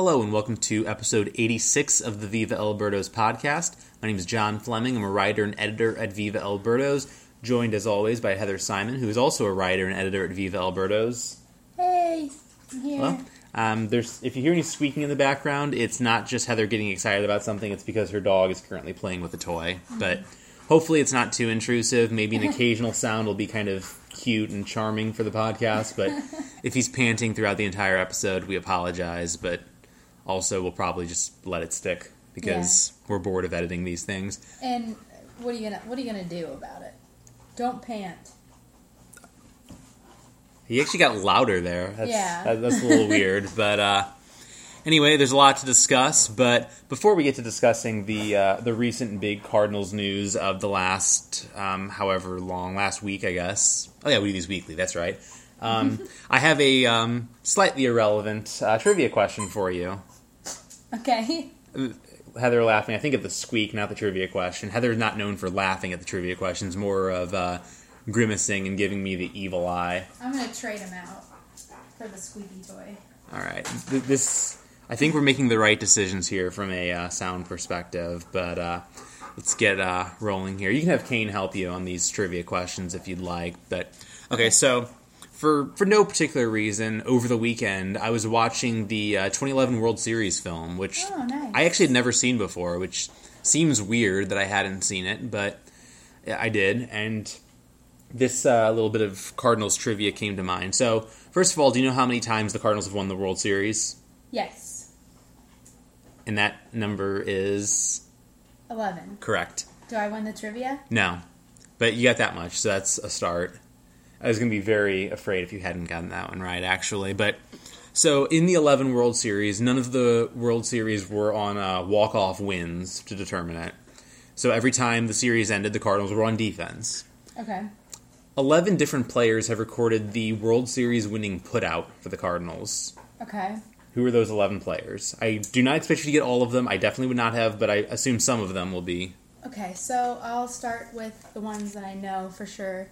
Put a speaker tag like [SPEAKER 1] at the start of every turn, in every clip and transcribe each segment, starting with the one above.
[SPEAKER 1] Hello and welcome to episode 86 of the Viva El Birdos podcast. My name is John Fleming. I'm a writer and editor at Viva El Birdos, joined as always by Heather Simon, who is also a writer and editor at Viva El Birdos.
[SPEAKER 2] Hey, I'm here.
[SPEAKER 1] Well, um, there's if you hear any squeaking in the background, it's not just Heather getting excited about something. It's because her dog is currently playing with a toy. But hopefully, it's not too intrusive. Maybe an occasional sound will be kind of cute and charming for the podcast. But if he's panting throughout the entire episode, we apologize. But also, we'll probably just let it stick because we're bored of editing these things.
[SPEAKER 2] and what are you gonna What are you gonna do about it? Don't pant.
[SPEAKER 1] He actually got louder there. That's,
[SPEAKER 2] Yeah.
[SPEAKER 1] that- that's a little weird. But uh, anyway, there's a lot to discuss. But before we get to discussing the uh, the recent big Cardinals news of the last, um, however long, last week, I guess. Oh yeah, we do these weekly. That's right. Um, I have a um, slightly irrelevant uh, trivia question for you.
[SPEAKER 2] Okay.
[SPEAKER 1] Heather laughing. I think at the squeak, not the trivia question. Heather's not known for laughing at the trivia questions, more of uh, grimacing and giving me the evil eye.
[SPEAKER 2] I'm gonna trade him out for the squeaky toy.
[SPEAKER 1] All right. This, I think we're making the right decisions here from a uh, sound perspective, but uh, let's get uh, rolling here. You can have Kane help you on these trivia questions if you'd like. But okay, so for for no particular reason, over the weekend I was watching the uh, 2011 World Series film, which
[SPEAKER 2] Oh, nice.
[SPEAKER 1] I actually had never seen before, which seems weird that I hadn't seen it, but I did, and this uh, little bit of Cardinals trivia came to mind. So, first of all, do you know how many times the Cardinals have won the World Series?
[SPEAKER 2] Yes.
[SPEAKER 1] And that number is
[SPEAKER 2] Eleven.
[SPEAKER 1] correct.
[SPEAKER 2] Do I win the trivia?
[SPEAKER 1] No, but you got that much, so that's a start. I was going to be very afraid if you hadn't gotten that one right, actually. But so in the 11 World Series, none of the World Series were on uh, walk-off wins to determine it. So every time the series ended, the Cardinals were on defense.
[SPEAKER 2] Okay.
[SPEAKER 1] 11 different players have recorded the World Series winning putout for the Cardinals.
[SPEAKER 2] Okay.
[SPEAKER 1] Who are those 11 players? I do not expect you to get all of them. I definitely would not have, but I assume some of them will be.
[SPEAKER 2] Okay. So I'll start with the ones that I know for sure.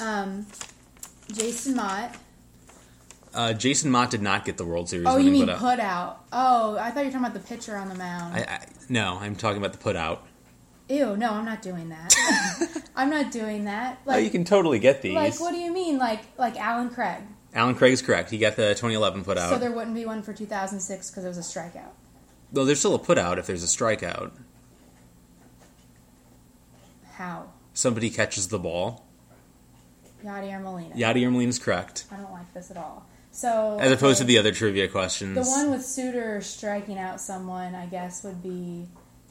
[SPEAKER 2] Um, Jason Motte.
[SPEAKER 1] Uh, Jason Motte did not get the World Series
[SPEAKER 2] Oh, you
[SPEAKER 1] winning
[SPEAKER 2] mean
[SPEAKER 1] putout.
[SPEAKER 2] put out? Oh, I thought you were talking about the pitcher on the mound.
[SPEAKER 1] I, I, no, I'm talking about the put out.
[SPEAKER 2] Ew, no, I'm not doing that. I'm not doing that.
[SPEAKER 1] oh, you can totally get these.
[SPEAKER 2] like, what do you mean? Like, like Allen Craig?
[SPEAKER 1] Allen Craig is correct. He got the 2011 put out.
[SPEAKER 2] So there wouldn't be one for 2006 because it was a strikeout.
[SPEAKER 1] Though there's still a put out if there's a strikeout.
[SPEAKER 2] How?
[SPEAKER 1] Somebody catches the ball.
[SPEAKER 2] Yadier Molina.
[SPEAKER 1] Yadier Molina is correct.
[SPEAKER 2] I don't like this at all. So
[SPEAKER 1] As opposed to the other trivia questions.
[SPEAKER 2] the one with Suter striking out someone, I guess would be.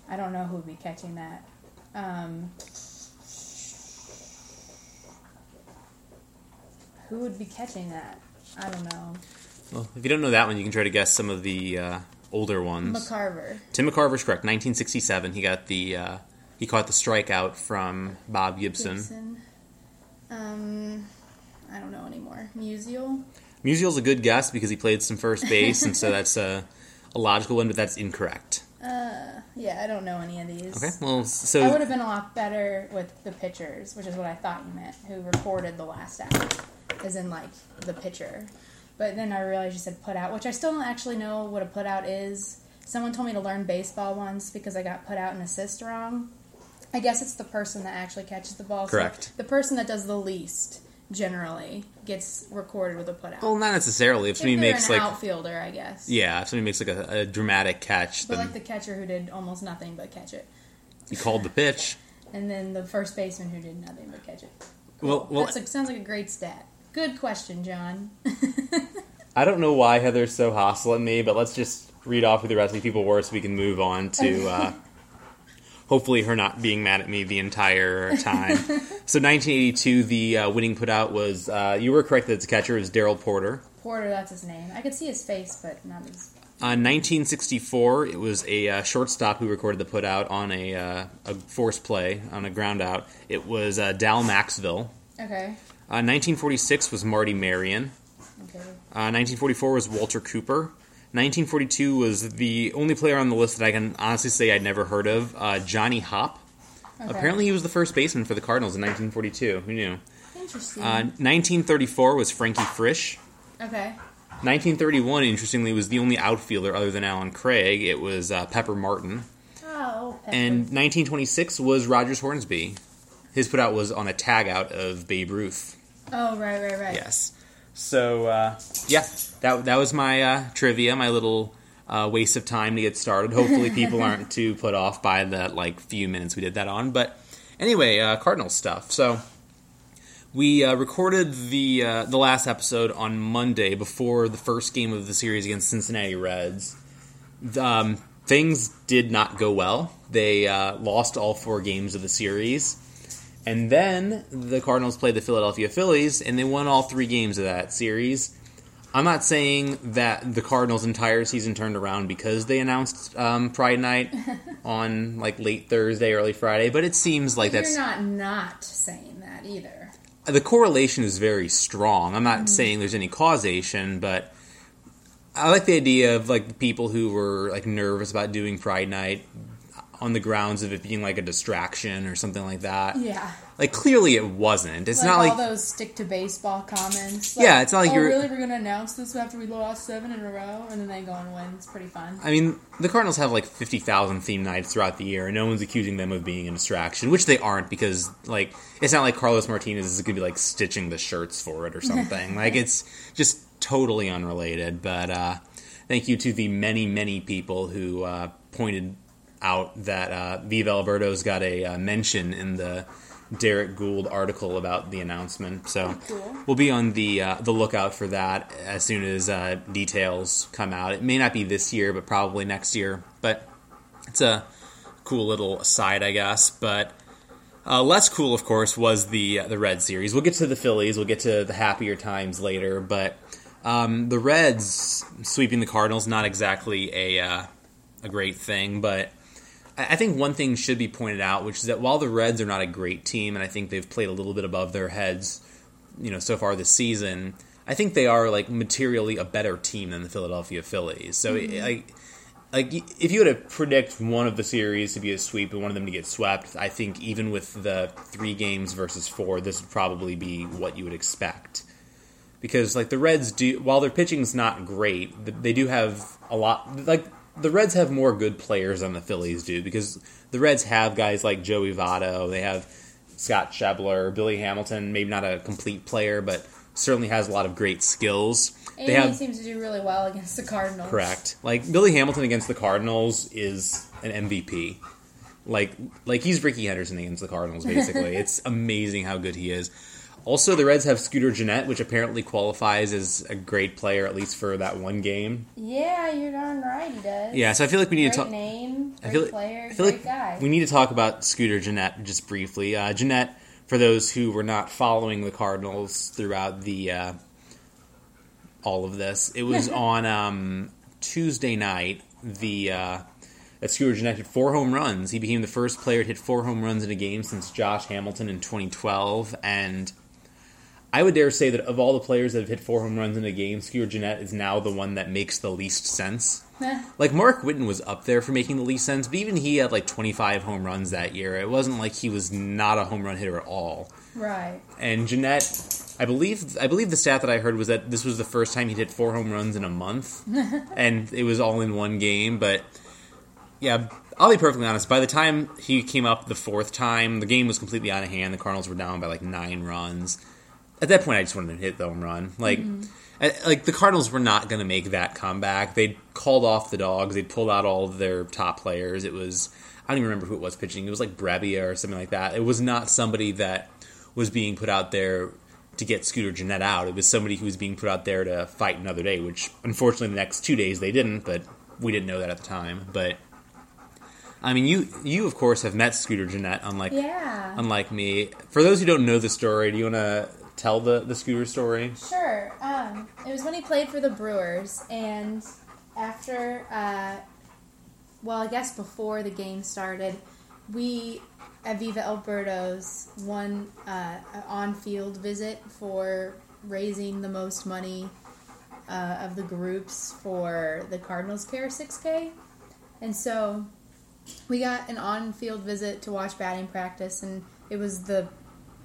[SPEAKER 2] I don't know who would be catching that. Um, who would be catching that? I don't know.
[SPEAKER 1] Well, if you don't know that one, you can try to guess some of the uh, older ones.
[SPEAKER 2] Tim McCarver.
[SPEAKER 1] Tim McCarver's correct. 1967, he got the uh, he caught the strikeout from Bob Gibson.
[SPEAKER 2] Gibson. Um, I don't know anymore. Musial.
[SPEAKER 1] Musial's a good guess because he played some first base, and so that's a, a logical one, but that's incorrect.
[SPEAKER 2] Uh, yeah, I don't know any of these.
[SPEAKER 1] Okay, well, so I
[SPEAKER 2] would have been a lot better with the pitchers, which is what I thought you meant, who recorded the last out, as in like the pitcher. But then I realized you said put out, which I still don't actually know what a put out is. Someone told me to learn baseball once because I got put out and assist wrong. I guess it's the person that actually catches the ball. So
[SPEAKER 1] Correct.
[SPEAKER 2] the person that does the least generally gets recorded with a put out.
[SPEAKER 1] well, not necessarily. If
[SPEAKER 2] if
[SPEAKER 1] somebody makes
[SPEAKER 2] an
[SPEAKER 1] like
[SPEAKER 2] outfielder, I guess.
[SPEAKER 1] yeah, if somebody makes like a, a dramatic catch,
[SPEAKER 2] But
[SPEAKER 1] then
[SPEAKER 2] like the catcher who did almost nothing but catch it.
[SPEAKER 1] He called the pitch.
[SPEAKER 2] and then the first baseman who did nothing but catch it.
[SPEAKER 1] Well, well,
[SPEAKER 2] That sounds like a great stat. Good question, John.
[SPEAKER 1] I don't know why Heather's so hostile at me, but let's just read off who the rest of the people were so we can move on to uh, hopefully her not being mad at me the entire time. so 1982, the uh, winning putout was, uh, you were correct that its catcher was Darrell Porter.
[SPEAKER 2] Porter, that's his name. I could see his face, but not his.
[SPEAKER 1] Uh, 1964, it was a uh, shortstop who recorded the putout on a, uh, a force play, on a ground out. It was uh, Dal Maxvill.
[SPEAKER 2] Okay.
[SPEAKER 1] Uh, 1946 was Marty Marion.
[SPEAKER 2] Okay.
[SPEAKER 1] Uh, 1944 was Walker Cooper. 1942 was the only player on the list that I can honestly say I'd never heard of, uh, Johnny Hopp.
[SPEAKER 2] Okay.
[SPEAKER 1] Apparently, he was the first baseman for the Cardinals in 1942. Who knew?
[SPEAKER 2] Interesting.
[SPEAKER 1] Uh, 1934 was Frankie Frisch.
[SPEAKER 2] okay.
[SPEAKER 1] 1931, interestingly, was the only outfielder other than Allen Craig. It was uh, Pepper Martin.
[SPEAKER 2] Oh, Pepper.
[SPEAKER 1] And 1926 was Rogers Hornsby. His putout was on a tag out of Babe Ruth.
[SPEAKER 2] oh, right, right, right.
[SPEAKER 1] Yes. So uh, yeah, that that was my uh, trivia, my little uh, waste of time to get started. Hopefully, people aren't too put off by the like few minutes we did that on. But anyway, uh, Cardinal stuff. So we uh, recorded the uh, the last episode on Monday before the first game of the series against Cincinnati Reds. Um, things did not go well. They uh, lost all four games of the series. And then the Cardinals played the Philadelphia Phillies, and they won all three games of that series. I'm not saying that the Cardinals' entire season turned around because they announced um, Pride Night on like late Thursday, early Friday, but it seems like
[SPEAKER 2] You're
[SPEAKER 1] that's
[SPEAKER 2] not not saying that either.
[SPEAKER 1] the correlation is very strong. I'm not saying there's any causation, but I like the idea of like people who were like nervous about doing Pride Night on the grounds of it being like a distraction or something like that.
[SPEAKER 2] Yeah.
[SPEAKER 1] Like clearly it wasn't. It's
[SPEAKER 2] like
[SPEAKER 1] not
[SPEAKER 2] all
[SPEAKER 1] like
[SPEAKER 2] those stick to baseball comments.
[SPEAKER 1] Yeah, it's not like
[SPEAKER 2] oh,
[SPEAKER 1] you're-
[SPEAKER 2] really we're gonna announce this after we lost seven in a row, and then they go and win. It's pretty fun.
[SPEAKER 1] I mean, the Cardinals have like 50,000 theme nights throughout the year, and no one's accusing them of being a distraction, which they aren't because, like, it's not like Carlos Martinez is going to be, like, stitching the shirts for it or something. like, it's just totally unrelated. But uh, thank you to the many, many people who uh, pointed out that uh, Viva El Birdos got a uh, mention in the Derrick Goold article about the announcement. So
[SPEAKER 2] Cool.
[SPEAKER 1] we'll be on the uh, the lookout for that as soon as uh, details come out. It may not be this year, but probably next year. But it's a cool little aside, I guess. But uh, less cool, of course, was the uh, the Red series. We'll get to the Phillies. We'll get to the happier times later. But um, the Reds sweeping the Cardinals not exactly a uh, a great thing, but. I think one thing should be pointed out, which is that while the Reds are not a great team, and I think they've played a little bit above their heads, you know, so far this season, I think they are like materially a better team than the Philadelphia Phillies. So, mm-hmm. like, like if you had to predict one of the series to be a sweep and one of them to get swept, I think even with the three games versus four, this would probably be what you would expect. Because like the Reds do, while their pitching's not great, they do have a lot. Like the Reds have more good players than the Phillies do because the Reds have guys like Joey Votto, they have Scott Schebler, Billy Hamilton, maybe not a complete player, but certainly has a lot of great skills.
[SPEAKER 2] And
[SPEAKER 1] they
[SPEAKER 2] he
[SPEAKER 1] have
[SPEAKER 2] seems to do really well against the Cardinals.
[SPEAKER 1] correct. Like Billy Hamilton against the Cardinals is an MVP. Like like he's Rickey Henderson against the Cardinals basically. it's amazing how good he is. Also, the Reds have Scooter Gennett, which apparently qualifies as a great player at least for that one game.
[SPEAKER 2] Yeah, you're darn right he does.
[SPEAKER 1] Yeah, so I feel like we need
[SPEAKER 2] Great
[SPEAKER 1] to talk.
[SPEAKER 2] name,
[SPEAKER 1] I feel, like-
[SPEAKER 2] player,
[SPEAKER 1] I feel
[SPEAKER 2] great
[SPEAKER 1] like
[SPEAKER 2] guy.
[SPEAKER 1] we need to talk about Scooter Gennett just briefly. Uh, Gennett, for those who were not following the Cardinals throughout the uh, all of this, it was on um, Tuesday night. The uh, that Scooter Gennett hit four home runs. He became the first player to hit four home runs in a game since Josh Hamilton in 2012, and I would dare say that of all the players that have hit four home runs in a game, Scooter Gennett is now the one that makes the least sense. Eh. Like Mark Whiten was up there for making the least sense, but even he had like 25 home runs that year. It wasn't like he was not a home run hitter at all.
[SPEAKER 2] right.
[SPEAKER 1] And Gennett, I believe, I believe the stat that I heard was that this was the first time he hit four home runs in a month, and it was all in one game. But yeah, I'll be perfectly honest. By the time he came up the fourth time, the game was completely out of hand. The Cardinals were down by like nine runs. At that point, I just wanted to hit the home run. Like, mm-hmm. I- like the Cardinals were not going to make that comeback. They'd called off the dogs. They'd pulled out all of their top players. It was I don't even remember who it was pitching. It was like Brabia or something like that. It was not somebody that was being put out there to get Scooter Gennett out. It was somebody who was being put out there to fight another day, which unfortunately the next two days they didn't, but we didn't know that at the time. But I mean, you you of course have met Scooter Gennett, unlike
[SPEAKER 2] Yeah.
[SPEAKER 1] unlike me. For those who don't know the story, do you want to tell the the Scooter story?
[SPEAKER 2] Sure. Um, it was when he played for the Brewers, and after, uh, well, I guess before the game started, we at Viva El Birdos one uh, on-field visit for raising the most money uh, of the groups for the Cardinals Care 6K, and so we got an on-field visit to watch batting practice, and it was the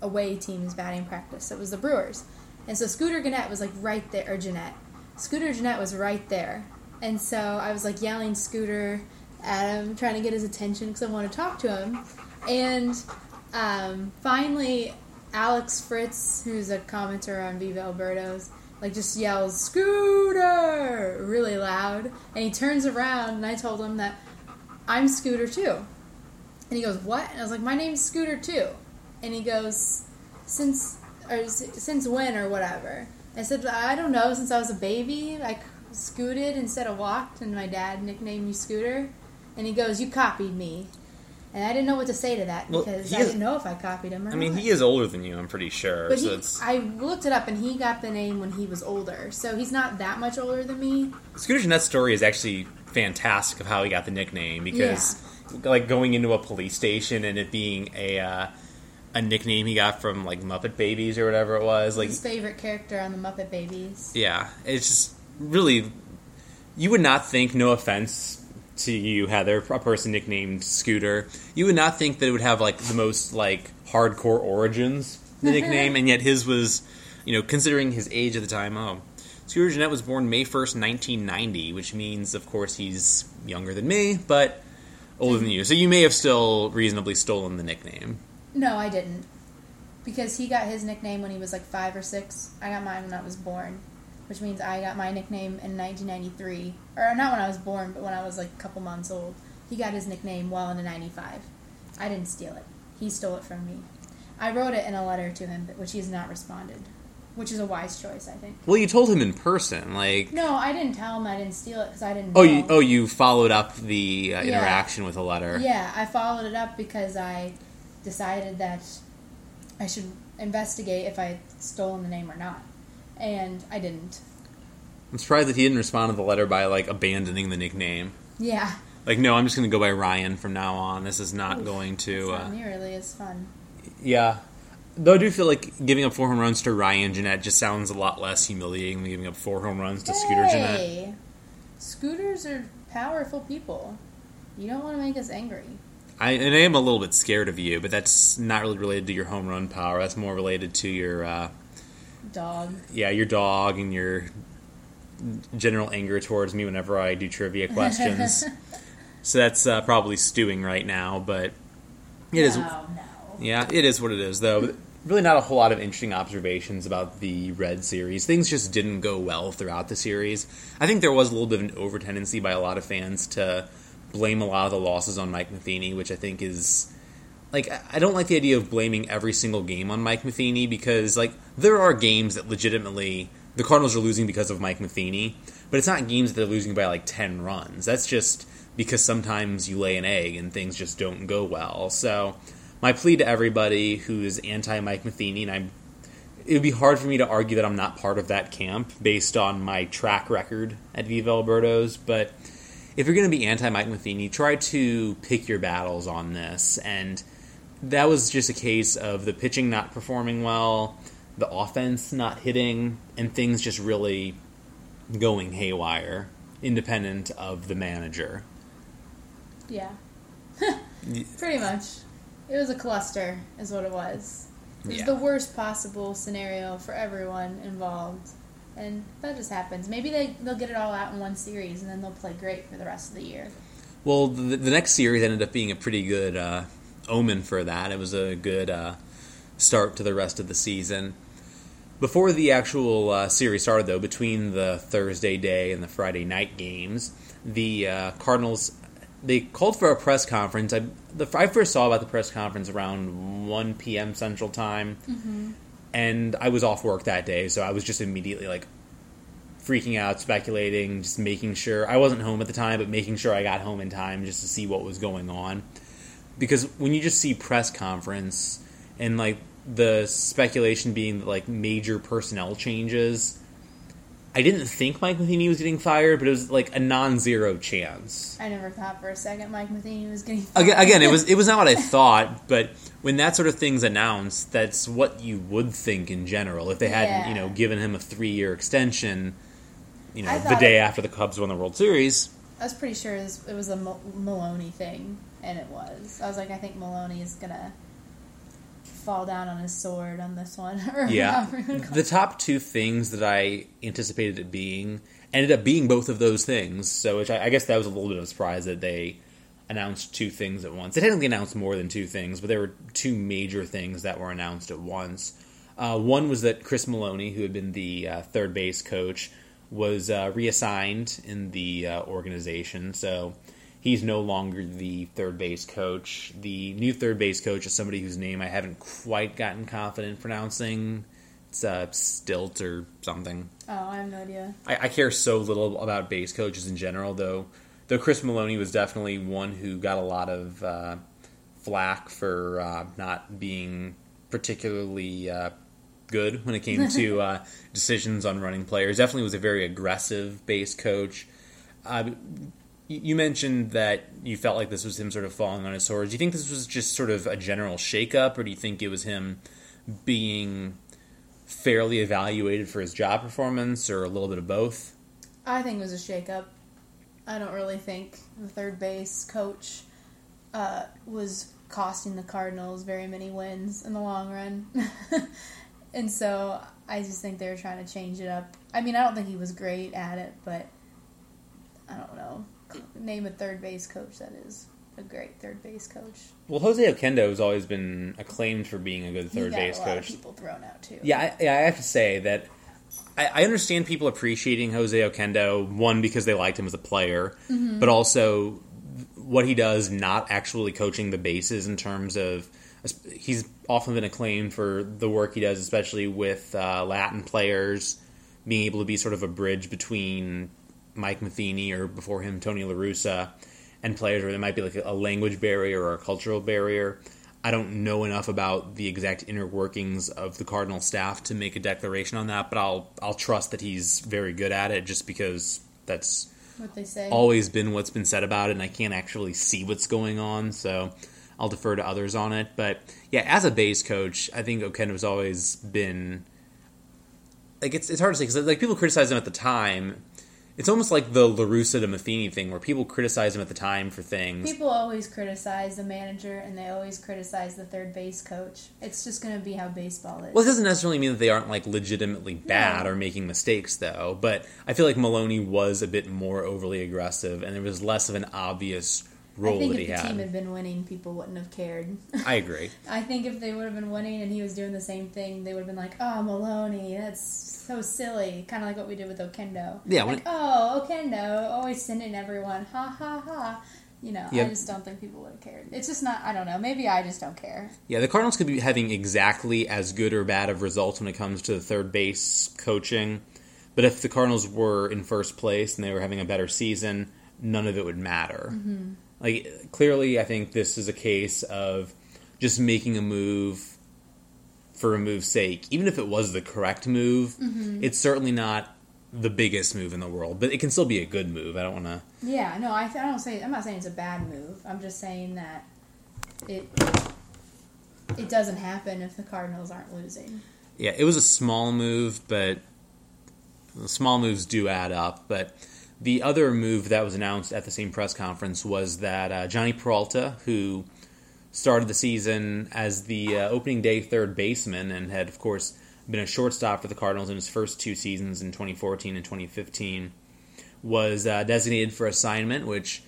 [SPEAKER 2] away team's batting practice. It was the Brewers. And so Scooter Gennett was like right there, or Gennett Scooter Gennett was right there. And so I was like yelling Scooter at him, trying to get his attention because I want to talk to him. And um, finally, Alex Fritz, who's a commenter on Viva El Birdos, like just yells Scooter really loud, and he turns around, and I told him that I'm Scooter too. And he goes, "What?" And I was like, "My name's Scooter too." And he goes, "Since or since when or whatever?" I said, "I don't know. Since I was a baby, I scooted instead of walked, and my dad nicknamed me Scooter." And he goes, "You copied me." And I didn't know what to say to that
[SPEAKER 1] Well,
[SPEAKER 2] because I
[SPEAKER 1] is-
[SPEAKER 2] didn't know if I copied him or
[SPEAKER 1] I mean,
[SPEAKER 2] not.
[SPEAKER 1] he is older than you. I'm pretty sure.
[SPEAKER 2] But
[SPEAKER 1] so
[SPEAKER 2] he,
[SPEAKER 1] it's
[SPEAKER 2] I looked it up, and he got the name when he was older, so he's not that much older than me.
[SPEAKER 1] Scooter Gennett's story is actually fantastic of how he got the nickname because, like, going into a police station and it being a uh, a nickname he got from like Muppet Babies or whatever it was, like,
[SPEAKER 2] His favorite character on the Muppet Babies.
[SPEAKER 1] yeah, it's just really. You would not think, no offense to you, Heather, a person nicknamed Scooter, you would not think that it would have like the most like hardcore origins, the nickname, and yet his was, you know, considering his age at the time. Oh, Scooter Gennett was born May first, nineteen ninety, which means, of course, he's younger than me, but older than mm-hmm. you. So you may have still reasonably stolen the nickname.
[SPEAKER 2] No, I didn't. Because he got his nickname when he was like five or six. I got mine when I was born. Which means I got my nickname in 1993. Or not when I was born, but when I was like a couple months old. He got his nickname well into 95. I didn't steal it. He stole it from me. I wrote it in a letter to him, which he has not responded. Which is a wise choice, I think.
[SPEAKER 1] Well, you told him in person, like.
[SPEAKER 2] No, I didn't tell him I didn't steal it because I didn't.
[SPEAKER 1] Oh,
[SPEAKER 2] know.
[SPEAKER 1] you oh you followed up the uh,
[SPEAKER 2] Yeah.
[SPEAKER 1] interaction with a letter.
[SPEAKER 2] Yeah, I followed it up because I decided that I should investigate if I had stolen the name or not. And I didn't.
[SPEAKER 1] I'm surprised that he didn't respond to the letter by like abandoning the nickname.
[SPEAKER 2] Yeah.
[SPEAKER 1] Like, no, I'm just going to go by Ryan from now on. This is not
[SPEAKER 2] Oof,
[SPEAKER 1] going to. Uh,
[SPEAKER 2] nearly as fun.
[SPEAKER 1] yeah, though I do feel like giving up four home runs to Ryan Gennett just sounds a lot less humiliating than giving up four home runs to Scooter
[SPEAKER 2] Gennett. Scooters are powerful people. You don't want to make us angry.
[SPEAKER 1] I and I am a little bit scared of you, but that's not really related to your home run power. That's more related to your uh,
[SPEAKER 2] Dog.
[SPEAKER 1] yeah your dog and your general anger towards me whenever I do trivia questions. so that's uh, probably stewing right now, but it is.
[SPEAKER 2] No, no.
[SPEAKER 1] Yeah, it is what it is, though. But really, not a whole lot of interesting observations about the Red series. Things just didn't go well throughout the series. I think there was a little bit of an over tendency by a lot of fans to blame a lot of the losses on Mike Matheny, which I think is like I- don't like the idea of blaming every single game on Mike Matheny because like there are games that legitimately the Cardinals are losing because of Mike Matheny, but it's not games that they're losing by like ten runs. That's just because sometimes you lay an egg and things just don't go well. So my plea to everybody who's anti Mike Matheny, and I'm it would be hard for me to argue that I'm not part of that camp based on my track record at Viva El Birdos, but if you're going to be anti Mike Matheny, try to pick your battles on this. And that was just a case of the pitching not performing well, the offense not hitting, and things just really going haywire, independent of the manager.
[SPEAKER 2] Yeah. Pretty much. It was a cluster, is what it was. It was
[SPEAKER 1] Yeah.
[SPEAKER 2] the worst possible scenario for everyone involved. And that just happens. Maybe they, they'll get it all out in one series and then they'll play great for the rest of the year.
[SPEAKER 1] Well, the, the next series ended up being a pretty good uh, omen for that. It was a good uh, start to the rest of the season. Before the actual uh, series started, though, between the Thursday day and the Friday night games, the uh, Cardinals they called for a press conference. I, the, I first saw about the press conference around 1 p.m. Central Time, and I was off work that day, so I was just immediately like freaking out, speculating, just making sure I wasn't home at the time, but making sure I got home in time just to see what was going on. Because when you just see press conference and like the speculation being that like major personnel changes, I didn't think Mike Matheny was getting fired, but it was like a non-zero chance.
[SPEAKER 2] I never thought for a second Mike Matheny was getting
[SPEAKER 1] Again, again, it was it was not what I thought, but when that sort of thing's announced, that's what you would think in general. If they hadn't, you know, given him a three-year extension, you know, the day
[SPEAKER 2] it-
[SPEAKER 1] after the Cubs won the World Series,
[SPEAKER 2] I was pretty sure it was, it was a Maloney thing, and it was. I was like, I think Maloney is gonna fall down on his sword on this one.
[SPEAKER 1] Yeah.
[SPEAKER 2] however you wanna call
[SPEAKER 1] The top two things that I anticipated it being ended up being both of those things. So, which I, I guess that was a little bit of a surprise that they announced two things at once. They technically announced more than two things, but there were two major things that were announced at once. Uh, one was that Chris Maloney, who had been the uh, third base coach, was uh, reassigned in the uh, organization. So he's no longer the third base coach. The new third base coach is somebody whose name I haven't quite gotten confident pronouncing. It's uh, Stilt or something.
[SPEAKER 2] Oh, I have no idea.
[SPEAKER 1] I, I care so little about base coaches in general, though. Though Chris Maloney was definitely one who got a lot of uh, flack for uh, not being particularly uh, good when it came to uh, decisions on running players. Definitely was a very aggressive base coach. Uh, you mentioned that you felt like this was him sort of falling on his sword. Do you think this was just sort of a general shakeup, or do you think it was him being fairly evaluated for his job performance, or a little bit of both?
[SPEAKER 2] I think it was a shakeup. I don't really think the third base coach uh, was costing the Cardinals very many wins in the long run. and so I just think they were trying to change it up. I mean, I don't think he was great at it, but I don't know. Name a third base coach that is a great third base coach.
[SPEAKER 1] Well, Jose Oquendo has always been acclaimed for being a good third base
[SPEAKER 2] a lot
[SPEAKER 1] coach.
[SPEAKER 2] of people thrown out too.
[SPEAKER 1] Yeah, I, yeah, I have to say that I, I understand people appreciating Jose Oquendo one because they liked him as a player, but also what he does not actually coaching the bases in terms of he's often been acclaimed for the work he does, especially with uh, Latin players, being able to be sort of a bridge between Mike Matheny or before him Tony La Russa and players where there might be like a language barrier or a cultural barrier. I don't know enough about the exact inner workings of the Cardinal staff to make a declaration on that, but I'll I'll trust that he's very good at it just because that's
[SPEAKER 2] What they say.
[SPEAKER 1] always been what's been said about it and I can't actually see what's going on, so I'll defer to others on it. But yeah, as a base coach, I think Oquendo's always been like it's it's hard to say because like people criticize him at the time. It's almost like the La Russa to Matheny thing, where people criticize him at the time for things.
[SPEAKER 2] People always criticize the manager and they always criticize the third base coach. It's just going to be how baseball is.
[SPEAKER 1] Well, it doesn't necessarily mean that they aren't like legitimately bad
[SPEAKER 2] No.
[SPEAKER 1] or making mistakes, though. But I feel like Maloney was a bit more overly aggressive, and there was less of an obvious role
[SPEAKER 2] I think
[SPEAKER 1] that
[SPEAKER 2] if
[SPEAKER 1] he
[SPEAKER 2] the
[SPEAKER 1] had.
[SPEAKER 2] team had been winning, people wouldn't have cared.
[SPEAKER 1] I agree.
[SPEAKER 2] I think if they would have been winning and he was doing the same thing, they would have been like, "Oh, Maloney, that's so silly." Kind of like what we did with Oquendo.
[SPEAKER 1] Yeah,
[SPEAKER 2] Like, "Oh, Oquendo, always sending everyone, ha ha ha." You know,
[SPEAKER 1] Yeah.
[SPEAKER 2] I just don't think people would have cared. It's just not. I don't know. Maybe I just don't care.
[SPEAKER 1] Yeah, the Cardinals could be having exactly as good or bad of results when it comes to the third base coaching. But if the Cardinals were in first place and they were having a better season, none of it would matter.
[SPEAKER 2] Mm-hmm.
[SPEAKER 1] Like clearly, I think this is a case of just making a move for a move's sake. Even if it was the correct move,
[SPEAKER 2] Mm-hmm.
[SPEAKER 1] it's certainly not the biggest move in the world. But it can still be a good move. I don't want to.
[SPEAKER 2] Yeah, no, I, I don't say. I'm not saying it's a bad move. I'm just saying that it it doesn't happen if the Cardinals aren't losing.
[SPEAKER 1] Yeah, it was a small move, but small moves do add up. But the other move that was announced at the same press conference was that uh, Jhonny Peralta, who started the season as the uh, opening day third baseman and had, of course, been a shortstop for the Cardinals in his first two seasons in 2014 and 2015, was uh, designated for assignment, which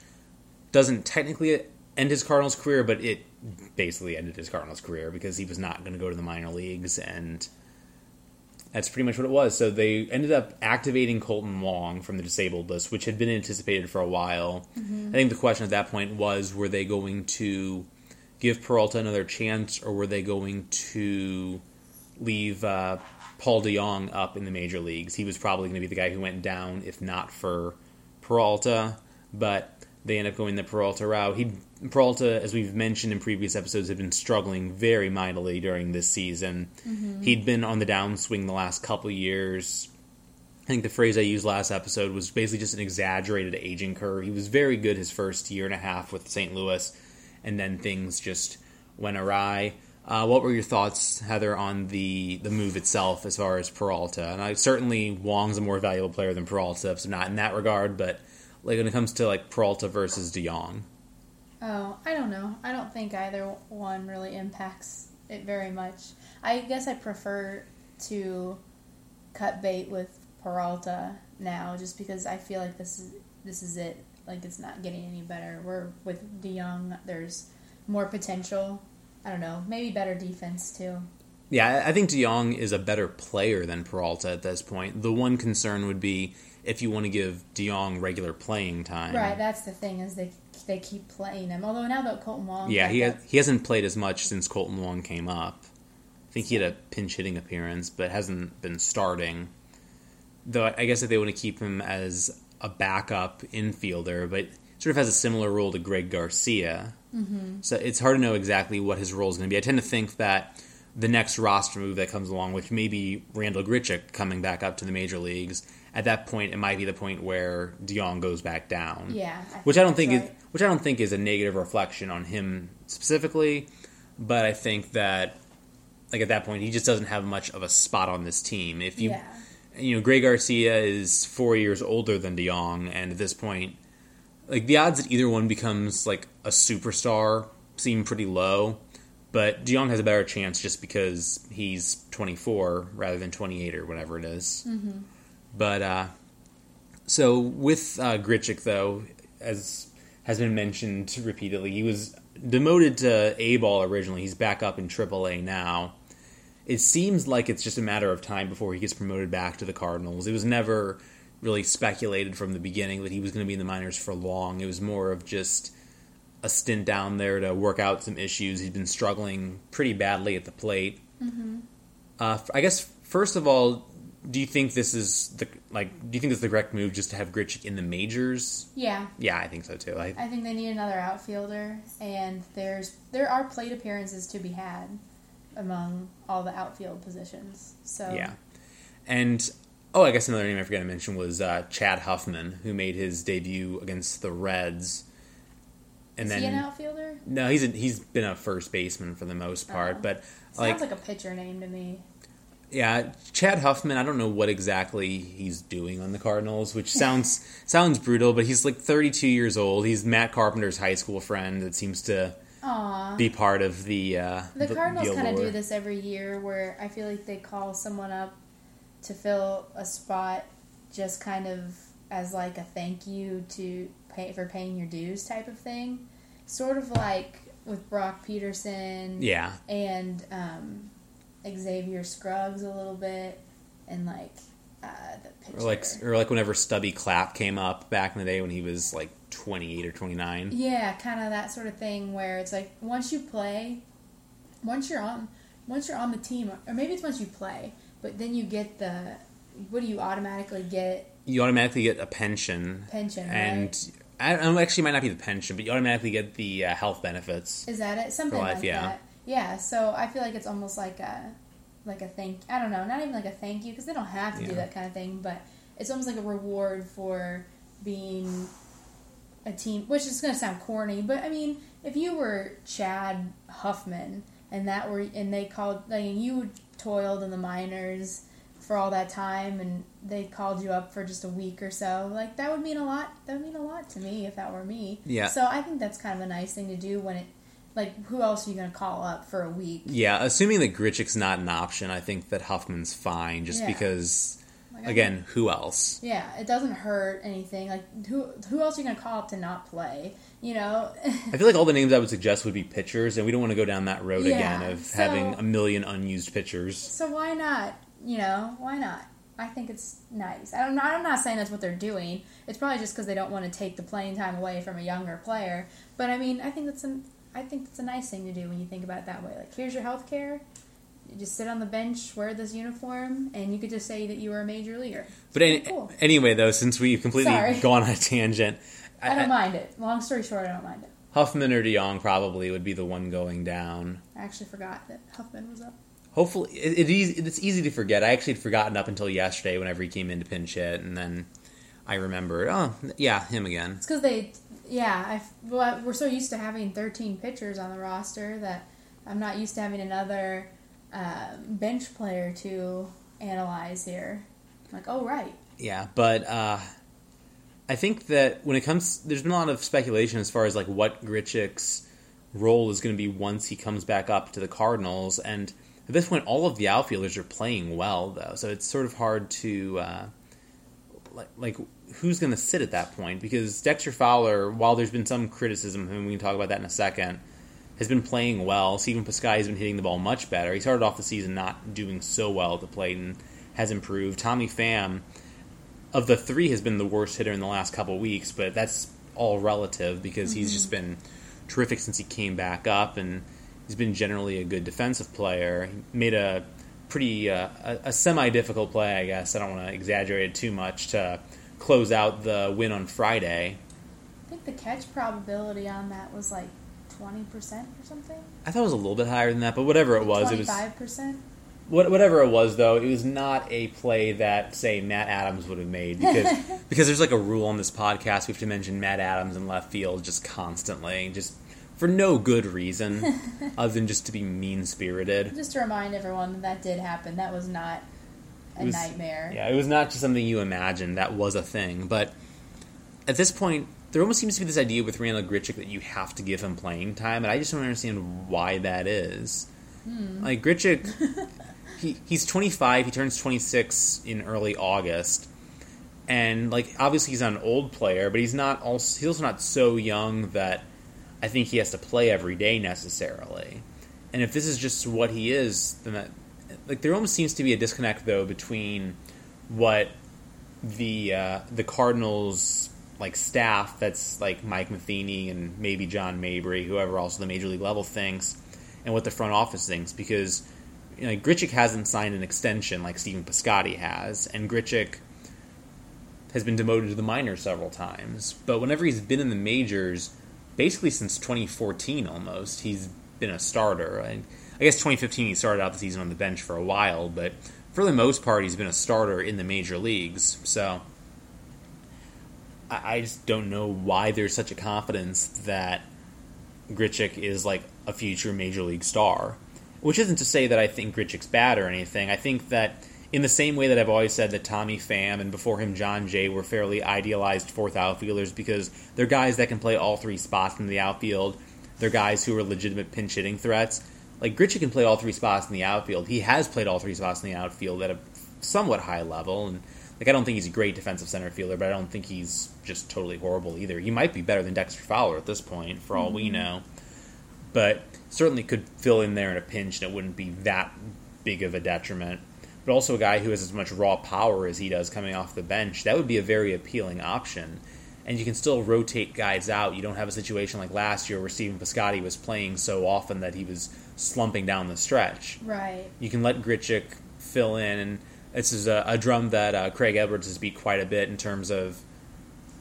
[SPEAKER 1] doesn't technically end his Cardinals career, but it basically ended his Cardinals career because he was not going to go to the minor leagues, and that's pretty much what it was. So they ended up activating Kolten Wong from the disabled list, which had been anticipated for a while. I think the question at that point was were they going to give Peralta another chance, or were they going to leave uh, Paul DeJong up in the major leagues? He was probably going to be the guy who went down if not for Peralta, but they end up going the Peralta route. He Peralta, as we've mentioned in previous episodes, had been struggling very mightily during this season. He'd been on the downswing the last couple years. I think the phrase I used last episode was basically just an exaggerated aging curve. He was very good his first year and a half with St. Louis, and then things just went awry. Uh, what were your thoughts, Heather, on the, the move itself as far as Peralta? And I, certainly Wong's a more valuable player than Peralta, so not in that regard, but like when it comes to like Peralta versus DeJong.
[SPEAKER 2] Oh, I don't know. I don't think either one really impacts it very much. I guess I prefer to cut bait with Peralta now, just because I feel like this is this is it. Like it's not getting any better. We're with DeJong. There's more potential. I don't know. Maybe better defense too.
[SPEAKER 1] Yeah, I think DeJong is a better player than Peralta at this point. The one concern would be if you want to give DeJong regular playing time.
[SPEAKER 2] Right. That's the thing is they they keep playing him. Although now that Kolten Wong.
[SPEAKER 1] Yeah, he
[SPEAKER 2] that-
[SPEAKER 1] ha- he hasn't played as much since Kolten Wong came up. I think he had a pinch hitting appearance, but hasn't been starting. Though I guess if they want to keep him as a backup infielder, but sort of has a similar role to Greg Garcia. Mm-hmm. So it's hard to know exactly what his role is going to be. I tend to think that the next roster move that comes along, which may be Randal Grichuk coming back up to the major leagues, at that point it might be the point where Dion goes back down
[SPEAKER 2] Yeah.
[SPEAKER 1] which I don't
[SPEAKER 2] think that's
[SPEAKER 1] is which I don't think is a negative reflection on him specifically, but I think that like at that point he just doesn't have much of a spot on this team. If you
[SPEAKER 2] Yeah.
[SPEAKER 1] You know, Greg Garcia is four years older than DeJong, and at this point, like the odds that either one becomes like a superstar seem pretty low. But DeJong has a better chance just because he's 24 rather than 28 or whatever it is.
[SPEAKER 2] Mm-hmm.
[SPEAKER 1] But uh, so with uh, Grichuk, though, as has been mentioned repeatedly, he was demoted to A ball originally. He's back up in AAA now. It seems like it's just a matter of time before he gets promoted back to the Cardinals. It was never really speculated from the beginning that he was going to be in the minors for long. It was more of just a stint down there to work out some issues. He'd been struggling pretty badly at the plate. Uh, I guess first of all, do you think this is the like? Do you think this is the correct move just to have Grichuk in the majors?
[SPEAKER 2] Yeah.
[SPEAKER 1] Yeah, I think so too. I,
[SPEAKER 2] I think they need another outfielder, and there's there are plate appearances to be had among all the outfield positions. So
[SPEAKER 1] yeah, and oh, I guess another name I forgot to mention was uh, Chad Huffman, who made his debut against the Reds. And
[SPEAKER 2] is
[SPEAKER 1] then
[SPEAKER 2] he an outfielder?
[SPEAKER 1] no, he's a, he's been a first baseman for the most part,
[SPEAKER 2] Oh.
[SPEAKER 1] but
[SPEAKER 2] Sounds
[SPEAKER 1] like
[SPEAKER 2] like, a pitcher name to me.
[SPEAKER 1] Yeah, Chad Huffman. I don't know what exactly he's doing on the Cardinals, which sounds sounds brutal, but he's like 32 years old. He's Matt Carpenter's high school friend that seems to
[SPEAKER 2] Aw.
[SPEAKER 1] be part of the uh,
[SPEAKER 2] The Cardinals kind of do this every year where I feel like they call someone up to fill a spot just kind of as like a thank you to pay for paying your dues type of thing. Sort of like with Brock Peterson
[SPEAKER 1] Yeah,
[SPEAKER 2] and um, Xavier Scruggs a little bit and like uh, the pitcher.
[SPEAKER 1] or like or like whenever Stubby Clapp came up back in the day when he was like 28 or 29.
[SPEAKER 2] Yeah, kind of that sort of thing where it's like once you play, once you're on, once you're on the team, or maybe it's once you play, but then you get the, what do you automatically get?
[SPEAKER 1] You automatically get a pension,
[SPEAKER 2] Pension,
[SPEAKER 1] and
[SPEAKER 2] right?
[SPEAKER 1] I know, actually it might not be the pension, but you automatically get the uh, health benefits.
[SPEAKER 2] Is that it? Something
[SPEAKER 1] life,
[SPEAKER 2] like
[SPEAKER 1] yeah.
[SPEAKER 2] that. Yeah. So I feel like it's almost like a, like a thank. I don't know, not even like a thank you because they don't have to
[SPEAKER 1] Yeah.
[SPEAKER 2] do that kind of thing, but it's almost like a reward for being a team. Which is going to sound corny, but I mean, if you were Chad Huffman and that were and they called, like, you toiled in the minors for all that time and they called you up for just a week or so like that would mean a lot that would mean a lot to me if that were me
[SPEAKER 1] Yeah.
[SPEAKER 2] so i think that's kind of a nice thing to do when it like who else are you going to call up for a week
[SPEAKER 1] Yeah, assuming that Grichuk's not an option, I think that Huffman's fine, just
[SPEAKER 2] Yeah.
[SPEAKER 1] because
[SPEAKER 2] Like,
[SPEAKER 1] again, who else?
[SPEAKER 2] yeah it doesn't hurt anything. Like who who else are you going to call up to not play? You know?
[SPEAKER 1] I feel like all the names I would suggest would be pitchers, and we don't want to go down that road
[SPEAKER 2] Yeah,
[SPEAKER 1] again of
[SPEAKER 2] so-
[SPEAKER 1] having a million unused pitchers.
[SPEAKER 2] so why not you know why not? I think it's nice. I don't, I'm not saying that's what they're doing. It's probably just because they don't want to take the playing time away from a younger player. But i mean i think that's an i think that's a nice thing to do when you think about it that way. Like here's your health care you just sit on the bench wear this uniform and you could just say that you were a major leaguer
[SPEAKER 1] But any,
[SPEAKER 2] Cool.
[SPEAKER 1] anyway, though, since we've completely
[SPEAKER 2] Sorry.
[SPEAKER 1] gone on a tangent,
[SPEAKER 2] i don't mind it long story short i don't mind it
[SPEAKER 1] Huffman or DeJong probably would be the one going down.
[SPEAKER 2] i actually forgot that huffman was up
[SPEAKER 1] Hopefully, it, it it's easy to forget. I actually had forgotten up until yesterday whenever he came in to pinch hit, and then I remembered. Oh, yeah, him again.
[SPEAKER 2] It's because they, yeah, I, well, we're so used to having 13 pitchers on the roster that I'm not used to having another uh, bench player to analyze here. Like, oh, right.
[SPEAKER 1] Yeah, but uh, I think that when it comes, there's been a lot of speculation as far as like what Grichuk's role is going to be once he comes back up to the Cardinals. And at this point, all of the outfielders are playing well, though, so it's sort of hard to uh, like, like who's going to sit at that point because Dexter Fowler, while there's been some criticism, and we can talk about that in a second, has been playing well. Stephen Piscotty has been hitting the ball much better. He started off the season not doing so well at the plate and has improved. Tommy Pham, of the three, has been the worst hitter in the last couple weeks, but that's all relative because mm-hmm. he's just been terrific since he came back up and he's been generally a good defensive player. He made a pretty uh, a, a semi difficult play, I guess. I don't want to exaggerate it too much to close out the win on Friday.
[SPEAKER 2] I think the catch probability on that was like twenty percent or something.
[SPEAKER 1] I thought it was a little bit higher than that, but whatever it was, it was
[SPEAKER 2] five percent.
[SPEAKER 1] Whatever it was, though, it was not a play that, say, Matt Adams would have made because because there's like a rule on this podcast we have to mention Matt Adams in left field just constantly, just for no good reason other than just to be mean spirited.
[SPEAKER 2] Just to remind everyone that that did happen. That was not a
[SPEAKER 1] was,
[SPEAKER 2] nightmare.
[SPEAKER 1] Yeah, it was not just something you imagined. That was a thing. But at this point, there almost seems to be this idea with Randal Grichuk that you have to give him playing time, and I just don't understand why that is. Hmm. Like Grichuk, he he's 25. He turns 26 in early August, and like obviously he's not an old player, but he's not also he's also not so young that I think he has to play every day necessarily. And if this is just what he is, then that like there almost seems to be a disconnect though between what the uh, the Cardinals like staff that's like Mike Matheny and maybe John Mabry, whoever else the major league level thinks, and what the front office thinks because you know, like, Grichuk hasn't signed an extension like Stephen Piscotty has, and Grichuk has been demoted to the minors several times. But whenever he's been in the majors, basically since 2014 almost, he's been a starter. I, I guess 2015 he started out the season on the bench for a while, but for the most part he's been a starter in the major leagues. So I, I just don't know why there's such a confidence that Grichuk is like a future major league star. Which isn't to say that I think Grichuk's bad or anything. I think that in the same way that I've always said that Tommy Pham and before him Jon Jay were fairly idealized fourth outfielders because they're guys that can play all three spots in the outfield. They're guys who are legitimate pinch hitting threats. Like Grichuk can play all three spots in the outfield. He has played all three spots in the outfield at a somewhat high level, and like I don't think he's a great defensive center fielder, but I don't think he's just totally horrible either. He might be better than Dexter Fowler at this point, for all mm-hmm. we know. But certainly could fill in there in a pinch, and it wouldn't be that big of a detriment but also a guy who has as much raw power as he does coming off the bench, that would be a very appealing option. And you can still rotate guys out. You don't have a situation like last year where Stephen Piscotty was playing so often that he was slumping down the stretch.
[SPEAKER 2] Right.
[SPEAKER 1] You can let Grichuk fill in, and this is a, a drum that uh, Craig Edwards has beat quite a bit in terms of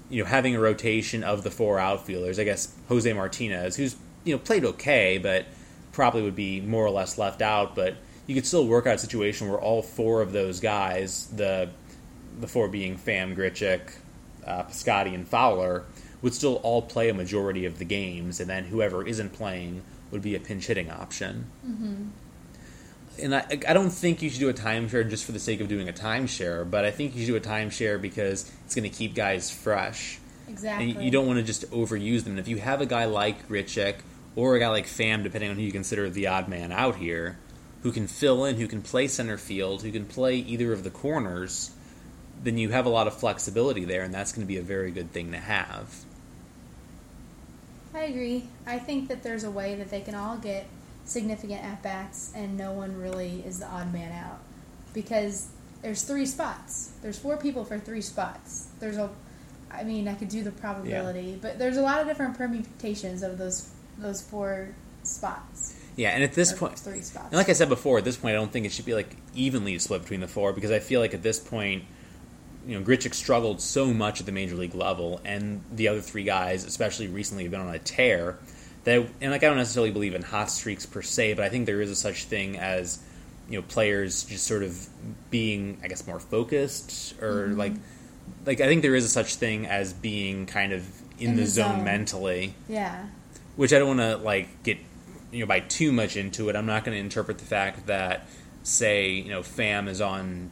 [SPEAKER 1] you know having a rotation of the four outfielders. I guess Jose Martinez, who's you know played okay, but probably would be more or less left out. But you could still work out a situation where all four of those guys, the the four being Pham, Grichuk, uh, Piscotty, and Fowler, would still all play a majority of the games, and then whoever isn't playing would be a pinch hitting option.
[SPEAKER 2] Mm-hmm.
[SPEAKER 1] And I, I don't think you should do a timeshare just for the sake of doing a timeshare, but I think you should do a timeshare because it's going to keep guys fresh.
[SPEAKER 2] Exactly.
[SPEAKER 1] And you don't want to just overuse them. And if you have a guy like Grichuk or a guy like Pham, depending on who you consider the odd man out here, who can fill in, who can play center field, who can play either of the corners, then you have a lot of flexibility there, and that's going to be a very good thing to have.
[SPEAKER 2] I agree. I think that there's a way that they can all get significant at bats, and no one really is the odd man out because there's three spots. There's four people for three spots. There's a, I mean, I could do the probability, yeah. but there's a lot of different permutations of those those four spots.
[SPEAKER 1] Yeah, and at this
[SPEAKER 2] or
[SPEAKER 1] point,
[SPEAKER 2] three spots.
[SPEAKER 1] And like I said before, at this point, I don't think it should be like evenly split between the four because I feel like at this point, you know, Grichuk struggled so much at the major league level, and the other three guys, especially recently, have been on a tear. That and like I don't necessarily believe in hot streaks per se, but I think there is a such thing as you know players just sort of being, I guess, more focused or mm-hmm. like like I think there is a such thing as being kind of in, in the, the zone, zone mentally.
[SPEAKER 2] Yeah.
[SPEAKER 1] Which I don't want to like get you know, by too much into it, I'm not going to interpret the fact that, say, you know, Pham is on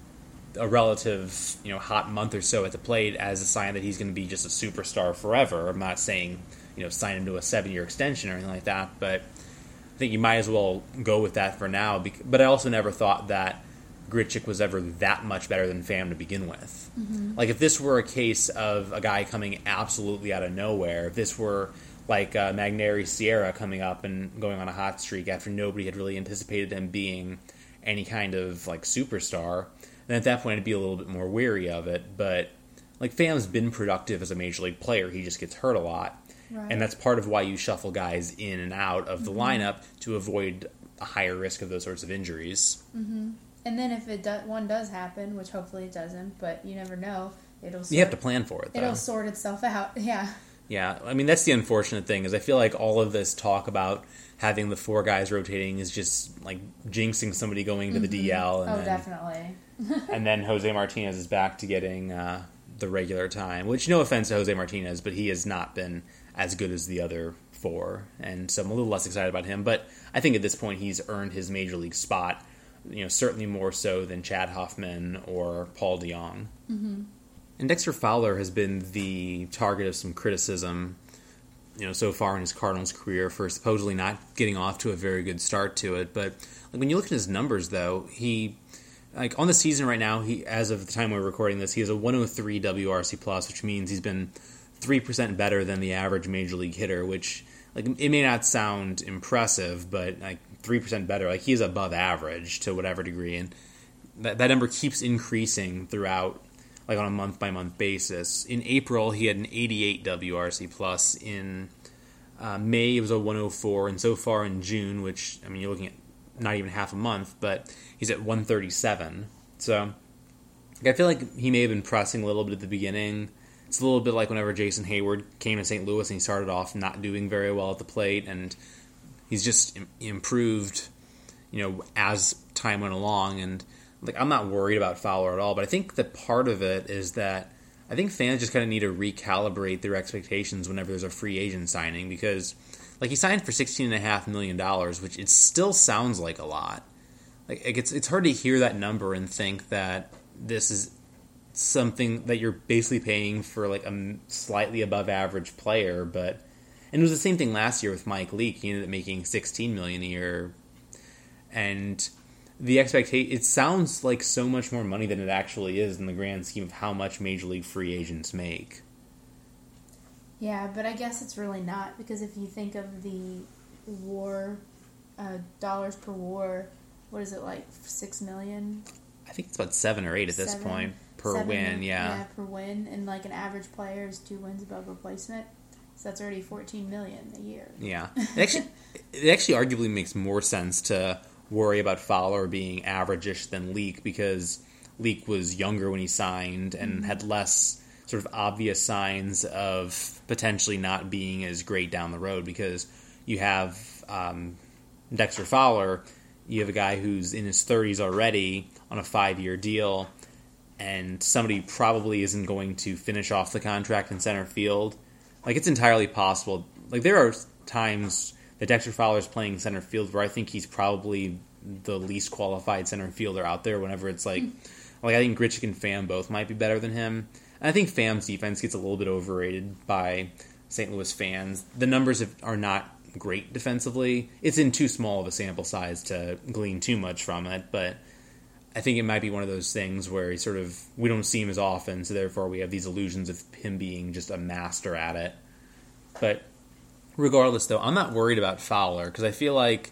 [SPEAKER 1] a relative, you know, hot month or so at the plate as a sign that he's going to be just a superstar forever. I'm not saying you know sign him to a seven year extension or anything like that. But I think you might as well go with that for now. But I also never thought that Grichuk was ever that much better than Pham to begin with. Mm-hmm. Like if this were a case of a guy coming absolutely out of nowhere, if this were like uh, Magneuris Sierra coming up and going on a hot streak after nobody had really anticipated him being any kind of like superstar, then at that point I'd be a little bit more weary of it. But like Pham's been productive as a major league player, he just gets hurt a lot. Right. And that's part of why you shuffle guys in and out of the mm-hmm. lineup to avoid a higher risk of those sorts of injuries.
[SPEAKER 2] Mm-hmm. And then if it do, one does happen, which hopefully it doesn't, but you never know, it'll. Sort,
[SPEAKER 1] you have to plan for it. Though.
[SPEAKER 2] It'll sort itself out. Yeah.
[SPEAKER 1] Yeah, I mean that's the unfortunate thing is I feel like all of this talk about having the four guys rotating is just like jinxing somebody going to the mm-hmm. DL.
[SPEAKER 2] And oh, then, definitely.
[SPEAKER 1] and then Jose Martinez is back to getting uh, the regular time. Which, no offense to Jose Martinez, but he has not been as good as the other four, and so I'm a little less excited about him. But I think at this point he's earned his major league spot. You know, certainly more so than Chad Huffman or Paul DeJong. Mm-hmm. And Dexter Fowler has been the target of some criticism, you know, so far in his Cardinals career for supposedly not getting off to a very good start to it. But like when you look at his numbers, though, he like on the season right now, he as of the time we're recording this, he has a 103 WRC plus, which means he's been three percent better than the average major league hitter. Which like it may not sound impressive, but like three percent better, like he's above average to whatever degree, and that that number keeps increasing throughout like on a month by month basis. In April, he had an 88 WRC plus. In uh, May, it was a 104, and so far in June, which I mean, you're looking at not even half a month, but he's at 137. So I feel like he may have been pressing a little bit at the beginning. It's a little bit like whenever Jason Heyward came to St. Louis and he started off not doing very well at the plate, and he's just improved, you know, as time went along. And like I'm not worried about Fowler at all, but I think that part of it is that I think fans just kind of need to recalibrate their expectations whenever there's a free agent signing because like he signed for sixteen and a half million dollars, which it still sounds like a lot. Like it's it's hard to hear that number and think that this is something that you're basically paying for like a slightly above average player, but and it was the same thing last year with Mike Leake. He ended up making sixteen million a year, and the expectation it sounds like so much more money than it actually is in the grand scheme of how much major league free agents make.
[SPEAKER 2] Yeah, but I guess it's really not because if you think of the war uh, dollars per war, what is it like six million?
[SPEAKER 1] I think it's about seven or eight at seven, this point per seven, win. Yeah.
[SPEAKER 2] yeah, per win, and like an average player is two wins above replacement. So that's already fourteen million a year.
[SPEAKER 1] Yeah, it actually, it actually arguably makes more sense to worry about Fowler being averageish than Leake because Leake was younger when he signed and mm-hmm. had less sort of obvious signs of potentially not being as great down the road because you have um, Dexter Fowler, you have a guy who's in his 30s already on a five year deal, and somebody probably isn't going to finish off the contract in center field. Like, it's entirely possible. Like, there are times that Dexter Fowler is playing center field where I think he's probably the least qualified center fielder out there. Whenever it's like, like I think Grichuk and Pham both might be better than him. And I think Pham's defense gets a little bit overrated by St. Louis fans. The numbers are not great defensively. It's in too small of a sample size to glean too much from it, but I think it might be one of those things where he sort of we don't see him as often, so therefore we have these illusions of him being just a master at it. But regardless, though, I'm not worried about Fowler because I feel like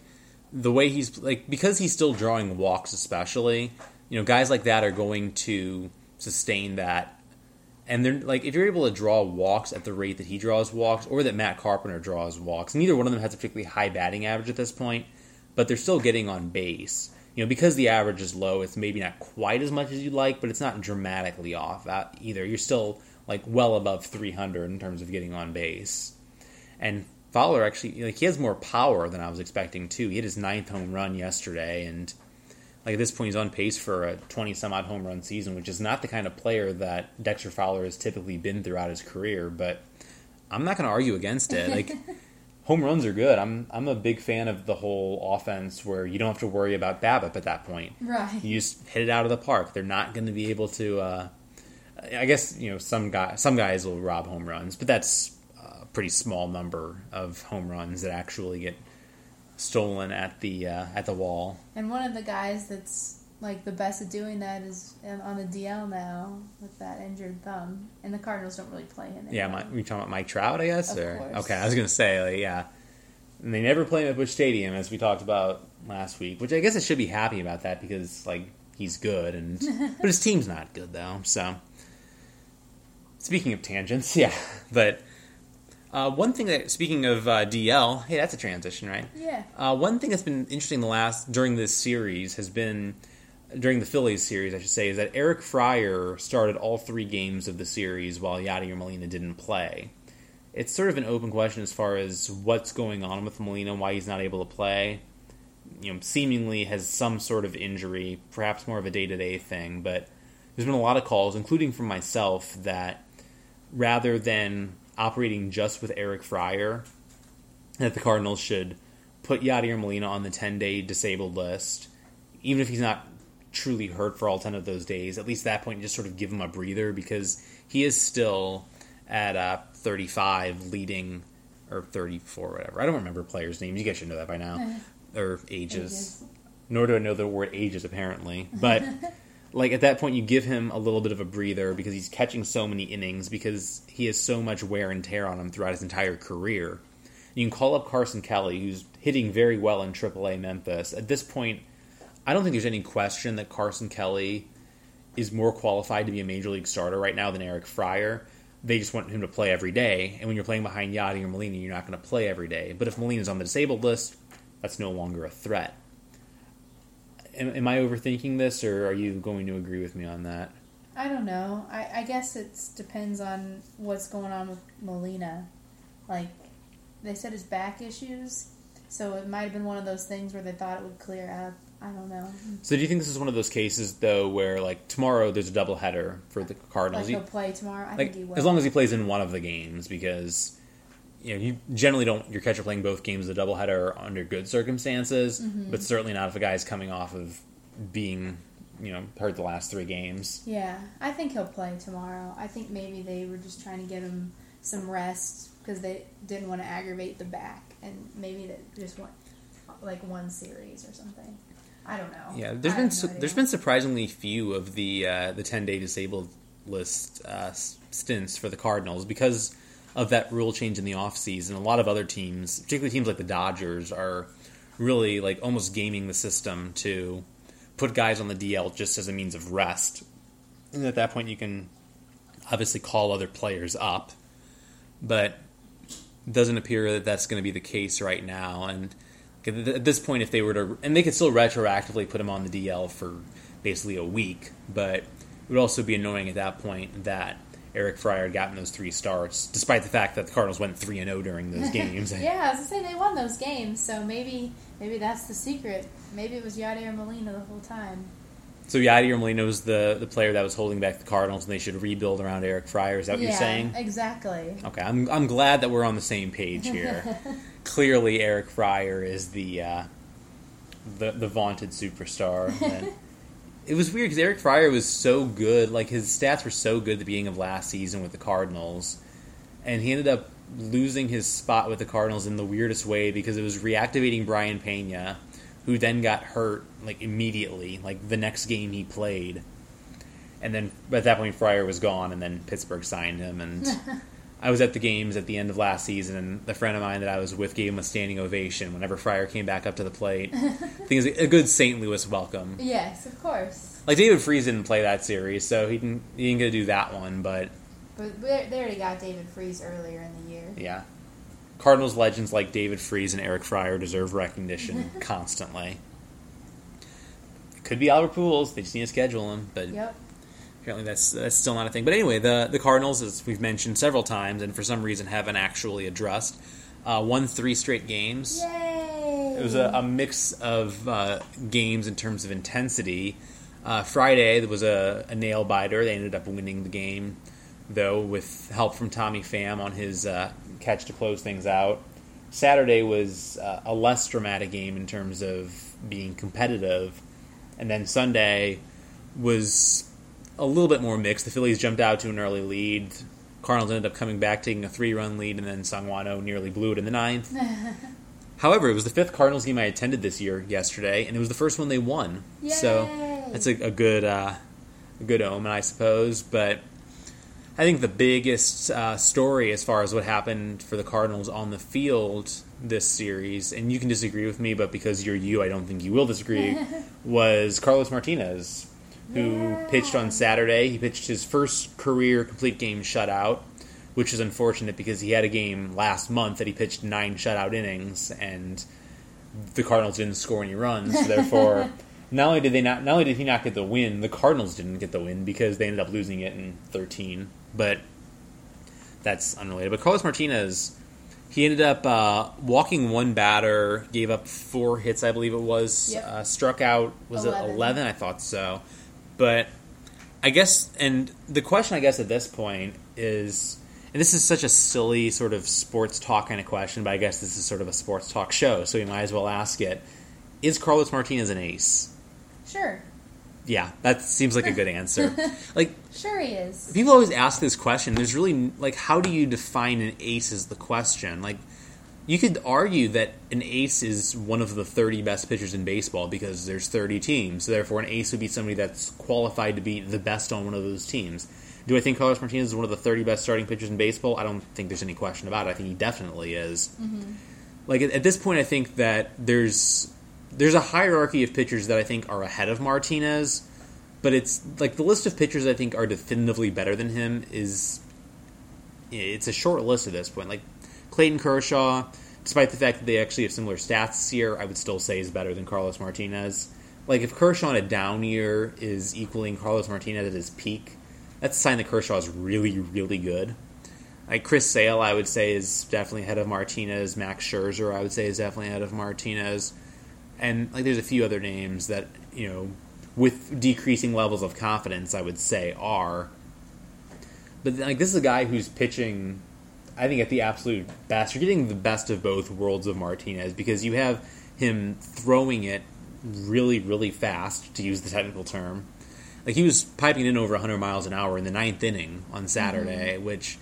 [SPEAKER 1] the way he's like because he's still drawing walks, especially you know, guys like that are going to sustain that. And they're like, if you're able to draw walks at the rate that he draws walks, or that Matt Carpenter draws walks, neither one of them has a particularly high batting average at this point, but they're still getting on base. You know, because the average is low, it's maybe not quite as much as you'd like, but it's not dramatically off uh, either. You're still like well above 300 in terms of getting on base. And Fowler actually like he has more power than I was expecting too. He hit his ninth home run yesterday, and like at this point he's on pace for a twenty some odd home run season, which is not the kind of player that Dexter Fowler has typically been throughout his career. But I'm not going to argue against it. Like home runs are good. I'm I'm a big fan of the whole offense where you don't have to worry about BABIP at that point.
[SPEAKER 2] Right.
[SPEAKER 1] You just hit it out of the park. They're not going to be able to. Uh, I guess you know some guy some guys will rob home runs, but that's a pretty small number of home runs that actually get stolen at the uh, at the wall.
[SPEAKER 2] And one of the guys that's like the best at doing that is on the DL now with that injured thumb, and the Cardinals don't really play him.
[SPEAKER 1] Yeah,
[SPEAKER 2] anymore.
[SPEAKER 1] my, you talking about Mike Trout, I guess,
[SPEAKER 2] Of
[SPEAKER 1] or
[SPEAKER 2] course.
[SPEAKER 1] okay, I was gonna say, like, yeah, and they never play him at Busch Stadium, as we talked about last week, which I guess I should be happy about that because like he's good, and but his team's not good though. So, speaking of tangents, yeah, but uh, one thing that speaking of uh, DL, hey, that's a transition, right?
[SPEAKER 2] Yeah.
[SPEAKER 1] Uh, one thing that's been interesting the last during this series has been during the Phillies series, I should say, is that Eric Fryer started all three games of the series while Yadier Molina didn't play. It's sort of an open question as far as what's going on with Molina, why he's not able to play. You know, seemingly has some sort of injury, perhaps more of a day to day thing, but there's been a lot of calls, including from myself, that rather than operating just with Eric Fryer, that the Cardinals should put Yadier Molina on the 10 day disabled list, even if he's not truly hurt for all 10 of those days. At least at that point, you just sort of give him a breather because he is still at uh, 35 leading, or 34, whatever. I don't remember players' names. You guys should know that by now. or ages.
[SPEAKER 2] Ages.
[SPEAKER 1] Nor do I know the word ages, apparently. But. Like at that point, you give him a little bit of a breather because he's catching so many innings because he has so much wear and tear on him throughout his entire career. You can call up Carson Kelly, who's hitting very well in AAA Memphis. At this point, I don't think there's any question that Carson Kelly is more qualified to be a major league starter right now than Eric Fryer. They just want him to play every day, and when you're playing behind Yadier Molina, you're not going to play every day. But if Molina's on the disabled list, that's no longer a threat. Am, am I overthinking this, or are you going to agree with me on that?
[SPEAKER 2] I don't know. I, I guess it depends on what's going on with Molina. Like, they said his back issues, so it might have been one of those things where they thought it would clear up. I don't know.
[SPEAKER 1] So, do you think this is one of those cases, though, where like tomorrow there's a doubleheader for the Cardinals?
[SPEAKER 2] Like he'll play tomorrow. I
[SPEAKER 1] like
[SPEAKER 2] think he will.
[SPEAKER 1] as long as he plays in one of the games because you know you generally don't your catcher playing both games of the doubleheader under good circumstances,
[SPEAKER 2] Mm-hmm.
[SPEAKER 1] but certainly not if a guy's coming off of being you know hurt the last three games.
[SPEAKER 2] Yeah, I think he'll play tomorrow. I think maybe they were just trying to get him some rest because they didn't want to aggravate the back, and maybe they just want like one series or something. I don't know.
[SPEAKER 1] Yeah, there's
[SPEAKER 2] I
[SPEAKER 1] been su-
[SPEAKER 2] no
[SPEAKER 1] there's been surprisingly few of the uh, the ten day disabled list uh, stints for the Cardinals because of that rule change in the offseason. A lot of other teams, particularly teams like the Dodgers, are really like almost gaming the system to put guys on the DL just as a means of rest. And at that point, you can obviously call other players up, but it doesn't appear that that's going to be the case right now. And at this point, if they were to, and they could still retroactively put him on the DL for basically a week, but it would also be annoying at that point that Eric Fryer had gotten those three starts, despite the fact that the Cardinals went three and zero during those games.
[SPEAKER 2] yeah, I was gonna say they won those games, so maybe maybe that's the secret. Maybe it was Yadier Molina the whole time.
[SPEAKER 1] So Yadier Molina was the the player that was holding back the Cardinals, and they should rebuild around Eric Fryer. Is that what
[SPEAKER 2] yeah,
[SPEAKER 1] you're saying?
[SPEAKER 2] exactly.
[SPEAKER 1] Okay, I'm I'm glad that we're on the same page here. Clearly, Eric Fryer is the uh, the the vaunted superstar. And it was weird because Eric Fryer was so good; like his stats were so good at the beginning of last season with the Cardinals, and he ended up losing his spot with the Cardinals in the weirdest way because it was reactivating Brayan Pena, who then got hurt like immediately, like the next game he played. And then at that point, Fryer was gone, and then Pittsburgh signed him. And I was at the games at the end of last season, and the friend of mine that I was with gave him a standing ovation whenever Fryer came back up to the plate. I think it was a good St. Louis welcome.
[SPEAKER 2] Yes, of course.
[SPEAKER 1] Like David Freese didn't play that series, so he didn't he didn't get to do that one. But
[SPEAKER 2] But they already got David Freese earlier in the year.
[SPEAKER 1] yeah, Cardinals legends like David Freese and Eric Fryer deserve recognition constantly. Could be Albert Pujols. They just need to schedule him, but
[SPEAKER 2] Yep.
[SPEAKER 1] Apparently, that's that's still not a thing. But anyway, the the Cardinals, as we've mentioned several times, and for some reason haven't actually addressed, uh, won three straight games.
[SPEAKER 2] Yay!
[SPEAKER 1] It was a, a mix of uh, games in terms of intensity. Uh, Friday there was a, a nail biter. They ended up winning the game, though, with help from Tommy Pham on his uh, catch to close things out. Saturday was uh, a less dramatic game in terms of being competitive, and then Sunday was a little bit more mixed. The Phillies jumped out to an early lead, Cardinals ended up coming back, taking a three-run lead, and then Sangwano nearly blew it in the ninth. However, it was the fifth Cardinals game I attended this year yesterday, and it was the first one they won. So that's a, a good uh, a good omen, I suppose. But I think the biggest uh, story as far as what happened for the Cardinals on the field this series, and you can disagree with me, but because you're you, I don't think you will disagree, was Carlos Martinez, who pitched on Saturday. He pitched his first career complete game shutout, which is unfortunate because he had a game last month that he pitched nine shutout innings, and the Cardinals didn't score any runs. So therefore, not only did they not, not only did he not get the win, the Cardinals didn't get the win because they ended up losing it in 13. But that's unrelated. But Carlos Martinez, he ended up uh, walking one batter, gave up four hits, I believe it was.
[SPEAKER 2] Yep.
[SPEAKER 1] Uh, struck out was
[SPEAKER 2] Eleven.
[SPEAKER 1] it 11? I thought so. But I guess, and the question I guess at this point is, and this is such a silly sort of sports talk kind of question, but I guess this is sort of a sports talk show, so we might as well ask it: Is Carlos Martinez an ace?
[SPEAKER 2] Sure.
[SPEAKER 1] Yeah, that seems like a good answer. like
[SPEAKER 2] Sure he is.
[SPEAKER 1] people always ask this question. There's really like, how do you define an ace? Is the question. Like, you could argue that an ace is one of the 30 best pitchers in baseball because there's 30 teams. So therefore, an ace would be somebody that's qualified to be the best on one of those teams. Do I think Carlos Martinez is one of the 30 best starting pitchers in baseball? I don't think there's any question about it. I think he definitely is. Mm-hmm. Like at, at this point, I think that there's there's a hierarchy of pitchers that I think are ahead of Martinez, but it's like the list of pitchers I think are definitively better than him is it's a short list at this point. Like Clayton Kershaw, despite the fact that they actually have similar stats here, I would still say is better than Carlos Martinez. Like if Kershaw in a down year is equaling Carlos Martinez at his peak, that's a sign that Kershaw is really, really good. Like Chris Sale, I would say is definitely ahead of Martinez. Max Scherzer, I would say is definitely ahead of Martinez. And like there's a few other names that you know, with decreasing levels of confidence, I would say are. But like this is a guy who's pitching, I think at the absolute best. You're getting the best of both worlds of Martinez because you have him throwing it really, really fast, to use the technical term. Like he was piping in over 100 miles an hour in the ninth inning on Saturday, mm-hmm. which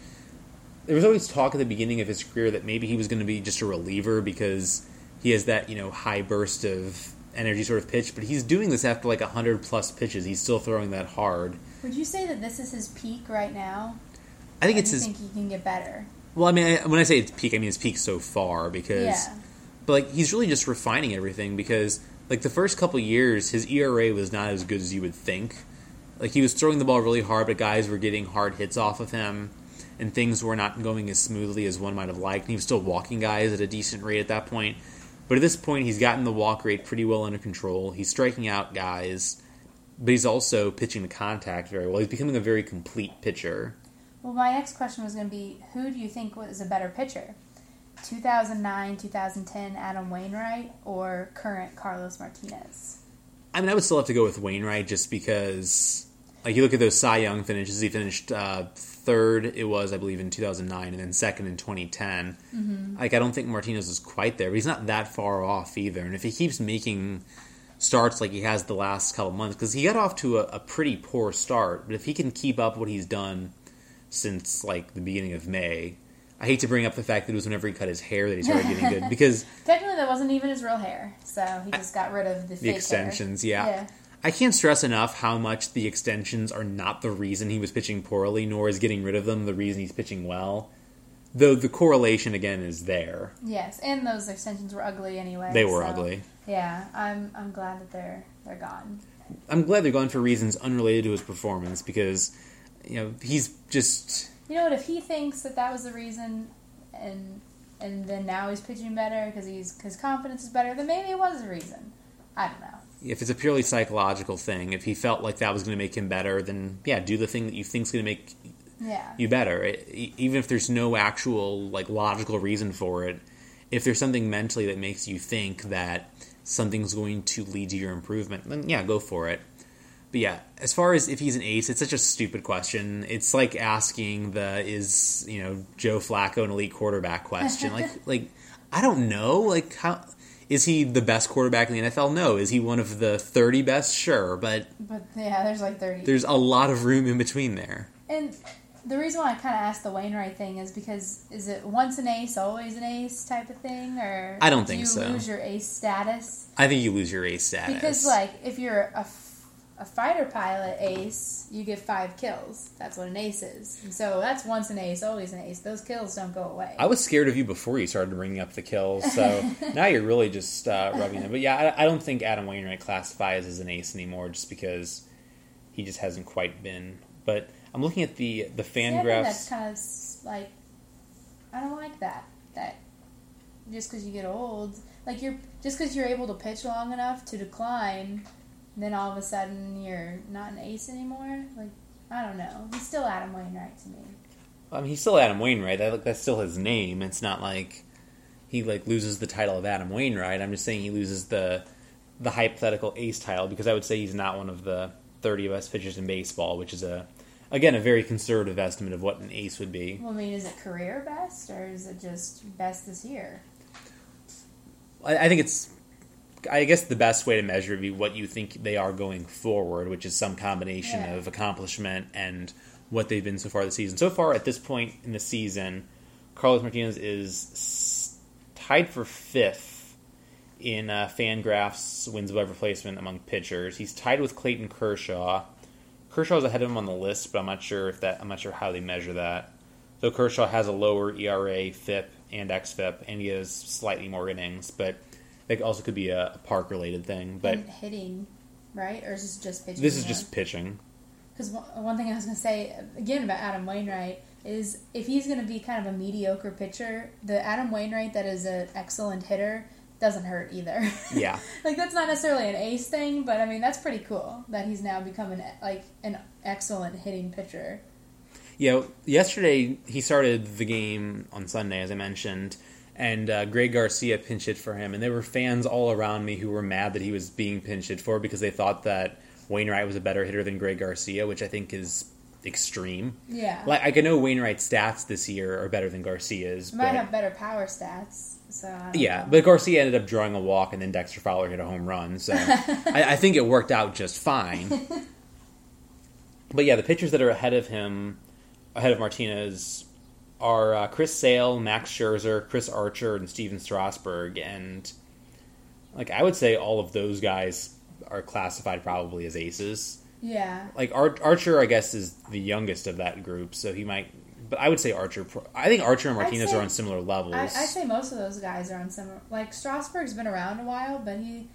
[SPEAKER 1] there was always talk at the beginning of his career that maybe he was going to be just a reliever because he has that you know high burst of energy sort of pitch. But he's doing this after like 100 plus pitches. He's still throwing that hard.
[SPEAKER 2] Would you say that this is his peak right now?
[SPEAKER 1] I think
[SPEAKER 2] Or
[SPEAKER 1] it's
[SPEAKER 2] do you
[SPEAKER 1] his.
[SPEAKER 2] think he can get better?
[SPEAKER 1] Well, I mean, I, when I say it's peak, I mean it's peak so far because,
[SPEAKER 2] Yeah.
[SPEAKER 1] but like he's really just refining everything because like the first couple years, his ERA was not as good as you would think. Like he was throwing the ball really hard, but guys were getting hard hits off of him, and things were not going as smoothly as one might have liked. And he was still walking guys at a decent rate at that point. But at this point, he's gotten the walk rate pretty well under control. He's striking out guys, but he's also pitching the contact very well. He's becoming a very complete pitcher.
[SPEAKER 2] Well, my next question was going to be who do you think was a better pitcher? 2009, 2010 Adam Wainwright or current Carlos Martinez?
[SPEAKER 1] I mean, I would still have to go with Wainwright just because, like, you look at those Cy Young finishes. He finished uh, third. It was, I believe, in 2009, and then second in 2010. Like, I don't think Martinez is quite there, but he's not that far off either. And if he keeps making starts like he has the last couple months, because he got off to a, a pretty poor start, but if he can keep up what he's done since like the beginning of May. I hate to bring up the fact that it was whenever he cut his hair that he started getting good because
[SPEAKER 2] Technically, that wasn't even his real hair, so he just got rid of the,
[SPEAKER 1] the extensions, yeah.
[SPEAKER 2] Yeah.
[SPEAKER 1] I can't stress enough how much the extensions are not the reason he was pitching poorly, nor is getting rid of them the reason he's pitching well. Though the correlation again is there.
[SPEAKER 2] Yes, and those extensions were ugly anyway.
[SPEAKER 1] They were
[SPEAKER 2] so,
[SPEAKER 1] ugly.
[SPEAKER 2] Yeah, I'm I'm glad that they're they're gone.
[SPEAKER 1] I'm glad they're gone for reasons unrelated to his performance because, you know, he's just
[SPEAKER 2] You know what? If he thinks that that was the reason, and and then now he's pitching better because he's his confidence is better, then maybe it was the reason. I don't know.
[SPEAKER 1] if it's a purely psychological thing. If he felt like that was going to make him better, then yeah, do the thing that you think's going to make
[SPEAKER 2] Yeah.
[SPEAKER 1] you better. It, even if there's no actual like logical reason for it, if there's something mentally that makes you think that something's going to lead to your improvement, then yeah, go for it. But yeah, as far as if he's an ace, it's such a stupid question. It's like asking the is you know Joe Flacco an elite quarterback question. like like I don't know. Like how is he the best quarterback in the NFL? No. Is he one of the thirty best? Sure, but
[SPEAKER 2] But yeah, there's like thirty.
[SPEAKER 1] there's a lot of room in between there.
[SPEAKER 2] and the reason why I kind of asked the Wainwright thing is because is it once an ace, always an ace type of thing, or
[SPEAKER 1] I don't
[SPEAKER 2] do
[SPEAKER 1] think
[SPEAKER 2] you
[SPEAKER 1] so.
[SPEAKER 2] lose your ace status?
[SPEAKER 1] I think you lose your ace status.
[SPEAKER 2] Because like if you're a, a fighter pilot ace, you get five kills. That's what an ace is. And so that's once an ace, always an ace. Those kills don't go away.
[SPEAKER 1] I was scared of you before you started bringing up the kills, so now you're really just uh, rubbing it. But yeah, I, I don't think Adam Wainwright classifies as an ace anymore, just because he just hasn't quite been. But I'm looking at the the
[SPEAKER 2] See,
[SPEAKER 1] fan
[SPEAKER 2] think
[SPEAKER 1] graphs.
[SPEAKER 2] that's kind of like I don't like that. That just because you get old, like you're just because you're able to pitch long enough to decline, then all of a sudden you're not an ace anymore. Like I don't know. He's still Adam Wainwright to me.
[SPEAKER 1] I mean, he's still Adam Wainwright. That, that's still his name. It's not like he like loses the title of Adam Wainwright. I'm just saying he loses the the hypothetical ace title because I would say he's not one of the 30 best pitchers in baseball, which is a again a very conservative estimate of what an ace would be.
[SPEAKER 2] Well, I mean, is it career best or is it just best this year?
[SPEAKER 1] I, I think it's. I guess the best way to measure would be what you think they are going forward, which is some combination
[SPEAKER 2] Yeah.
[SPEAKER 1] of accomplishment and what they've been so far this season. So far, at this point in the season, Carlos Martinez is tied for fifth in uh, Fangraphs wins above replacement among pitchers. He's tied with Clayton Kershaw. Kershaw's ahead of him on the list, but I'm not sure if that. I'm not sure how they measure that. Though Kershaw has a lower ERA, FIP, and xFIP, and he has slightly more innings, but that also could be a, a park related thing. But
[SPEAKER 2] and hitting, right? Or is this just pitching?
[SPEAKER 1] this is just pitching.
[SPEAKER 2] Because one, one thing I was going to say again about Adam Wainwright is if he's going to be kind of a mediocre pitcher, the Adam Wainwright that is an excellent hitter doesn't hurt either.
[SPEAKER 1] Yeah.
[SPEAKER 2] like that's not necessarily an ace thing, but I mean that's pretty cool that he's now become an like an excellent hitting pitcher.
[SPEAKER 1] Yeah, yesterday he started the game on Sunday, as I mentioned, and uh, Greg Garcia pinch hit for him, and there were fans all around me who were mad that he was being pinch hit for because they thought that Wainwright was a better hitter than Greg Garcia, which I think is extreme.
[SPEAKER 2] Yeah,
[SPEAKER 1] Like I can know Wainwright's stats this year are better than Garcia's,
[SPEAKER 2] might
[SPEAKER 1] but
[SPEAKER 2] have better power stats. So
[SPEAKER 1] yeah,
[SPEAKER 2] know.
[SPEAKER 1] but Garcia ended up drawing a walk, and then Dexter Fowler hit a home run, so I, I think it worked out just fine. But yeah, the pitchers that are ahead of him, ahead of Martinez, are uh, Chris Sale, Max Scherzer, Chris Archer, and Stephen Strasburg, and like I would say, all of those guys are classified probably as aces.
[SPEAKER 2] yeah,
[SPEAKER 1] Like Ar- Archer, I guess, is the youngest of that group, so he might. But I would say Archer. I think Archer and Martinez
[SPEAKER 2] say-
[SPEAKER 1] are on similar levels.
[SPEAKER 2] I, I'd say most of those guys are on similar. Like Strasburg's been around a while, but he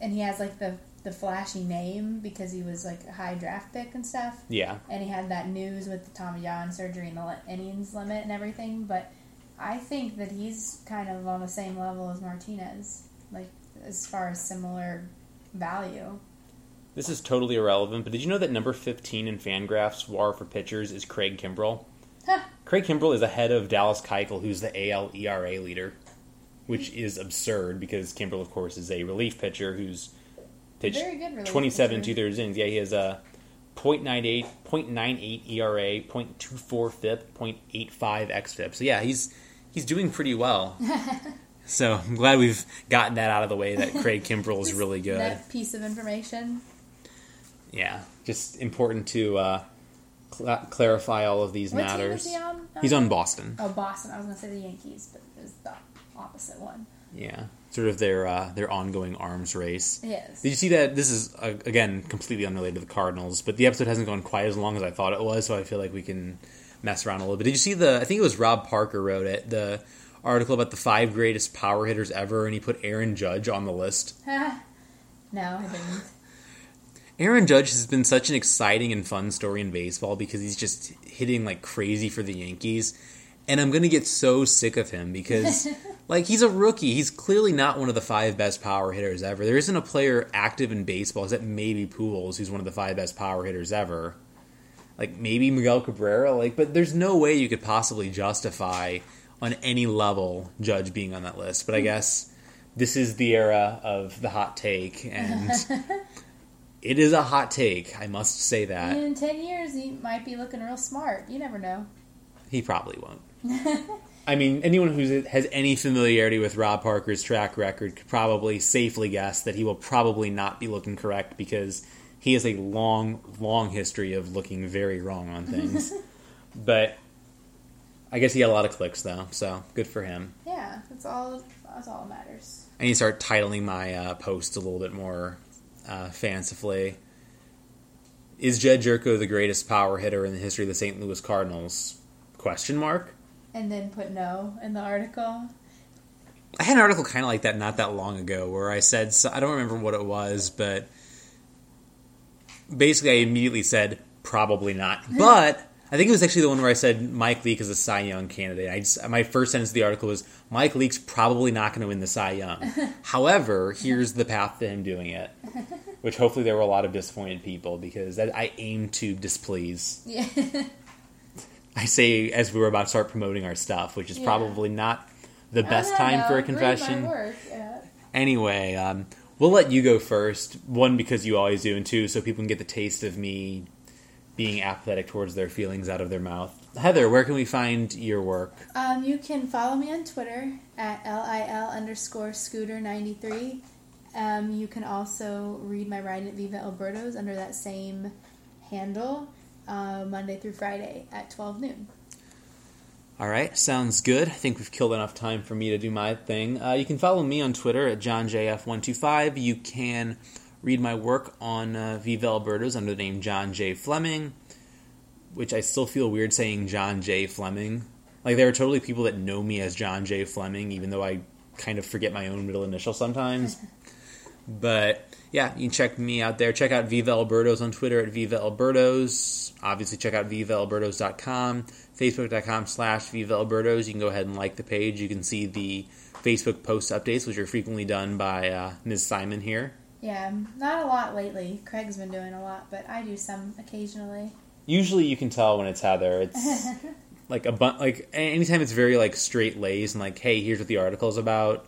[SPEAKER 2] and he has like the the flashy name because he was like a high draft pick and stuff.
[SPEAKER 1] yeah,
[SPEAKER 2] and he had that news with the Tommy John surgery and the innings limit and everything. But I think that he's kind of on the same level as Martinez, like as far as similar value.
[SPEAKER 1] This is totally irrelevant, but did you know that number 15 in Fangraphs WAR for pitchers is Craig Kimbrel?
[SPEAKER 2] Huh.
[SPEAKER 1] Craig Kimbrel is ahead of Dallas Keuchel, who's the AL ERA leader, which hmm. is absurd because Kimbrel, of course, is a relief pitcher who's pitched
[SPEAKER 2] Very good
[SPEAKER 1] 27
[SPEAKER 2] pitcher.
[SPEAKER 1] two thirds innings. Yeah, he has uh, a .98, .98 ERA, .24 FIP, .85 xFIP. So yeah, he's he's doing pretty well. so I'm glad we've gotten that out of the way. That Craig Kimbrel is really good.
[SPEAKER 2] That piece of information.
[SPEAKER 1] Yeah, just important to uh, cl- uh, clarify all of these
[SPEAKER 2] What
[SPEAKER 1] matters.
[SPEAKER 2] he on?
[SPEAKER 1] He's uh? on Boston.
[SPEAKER 2] Oh, Boston. I was gonna say the Yankees, but it was the opposite one.
[SPEAKER 1] Yeah, sort of their uh, their ongoing arms race.
[SPEAKER 2] Yes.
[SPEAKER 1] Did you see that? This is uh, again completely unrelated to the Cardinals, but the episode hasn't gone quite as long as I thought it was, so I feel like we can mess around a little bit. Did you see the? I think it was Rob Parker wrote it. The article about the five greatest power hitters ever, and he put Aaron Judge on the list.
[SPEAKER 2] no, I didn't.
[SPEAKER 1] Aaron Judge has been such an exciting and fun story in baseball because he's just hitting like crazy for the Yankees. And I'm going to get so sick of him because, like, he's a rookie. He's clearly not one of the five best power hitters ever. There isn't a player active in baseball except maybe Pujols, who's one of the five best power hitters ever. Like, maybe Miguel Cabrera. Like, but there's no way you could possibly justify on any level Judge being on that list. But I guess this is the era of the hot take, and it is a hot take. I must say that
[SPEAKER 2] In ten years, he might be looking real smart. You never know.
[SPEAKER 1] he probably won't. I mean, anyone who has any familiarity with Rob Parker's track record could probably safely guess that he will probably not be looking correct because he has a long, long history of looking very wrong on things. but I guess he got a lot of clicks though, so good for him.
[SPEAKER 2] Yeah, that's all. That's all that matters.
[SPEAKER 1] I need to start titling my uh, posts a little bit more uh, fancifully. Is Jedd Gyorko the greatest power hitter in the history of the St. Louis Cardinals? Question mark.
[SPEAKER 2] And then put no in the article.
[SPEAKER 1] I had an article kind of like that not that long ago where I said so, I don't remember what it was, but basically I immediately said probably not. But I think it was actually the one where I said Mike Leake is a Cy Young candidate. I just, my first sentence of the article was Mike Leake's probably not going to win the Cy Young. However, here's the path to him doing it, which hopefully there were a lot of disappointed people because I, I aim to displease.
[SPEAKER 2] Yeah.
[SPEAKER 1] I say as we were about to start promoting our stuff, which is
[SPEAKER 2] Yeah.
[SPEAKER 1] probably not the best time
[SPEAKER 2] know,
[SPEAKER 1] for a confession.
[SPEAKER 2] yeah.
[SPEAKER 1] Anyway, um, we'll let you go first. One, because you always do, and two, so people can get the taste of me being apathetic towards their feelings out of their mouth. Heather, where can we find your work?
[SPEAKER 2] Um, you can follow me on Twitter at lil underscore scooter ninety three. Um, you can also read my writing at Viva El Birdos under that same handle uh, Monday through Friday at twelve noon.
[SPEAKER 1] All right, sounds good. I think we've killed enough time for me to do my thing. Uh, you can follow me on Twitter at johnjf125. You can read my work on uh, Viva El Birdos under the name John J. Fleming, which I still feel weird saying John J. Fleming. Like, there are totally people that know me as John J. Fleming, even though I kind of forget my own middle initial sometimes. but yeah, you can check me out there. Check out Viva El Birdos on Twitter at Viva El Birdos. Obviously, check out VivaElBirdos.com, Facebook.com slash Viva El Birdos. You can go ahead and like the page. You can see the Facebook post updates, which are frequently done by uh, Ms. Simon here.
[SPEAKER 2] Yeah, not a lot lately. Craig's been doing a lot, but I do some occasionally.
[SPEAKER 1] Usually, you can tell when it's Heather. It's like a bun- like anytime it's very like straight lays and like, hey, here's what the article's about.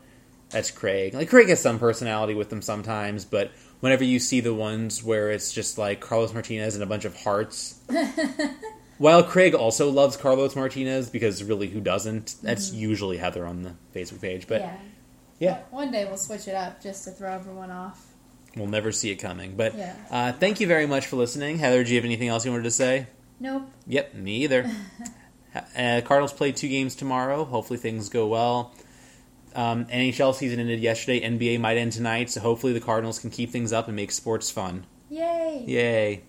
[SPEAKER 1] That's Craig. Like Craig has some personality with them sometimes, but whenever you see the ones where it's just like Carlos Martinez and a bunch of hearts. While Craig also loves Carlos Martinez because really who doesn't? That's usually Heather on the Facebook page. But
[SPEAKER 2] yeah.
[SPEAKER 1] yeah,
[SPEAKER 2] One day we'll switch it up just to throw everyone off.
[SPEAKER 1] we'll never see it coming. But
[SPEAKER 2] Yeah.
[SPEAKER 1] uh, thank you very much for listening. Heather, do you have anything else you wanted to say?
[SPEAKER 2] Nope.
[SPEAKER 1] Yep, me either. uh, Cardinals play two games tomorrow. Hopefully things go well. Um, NHL season ended yesterday. NBA might end tonight, so hopefully the Cardinals can keep things up and make sports fun.
[SPEAKER 2] Yay.
[SPEAKER 1] Yay!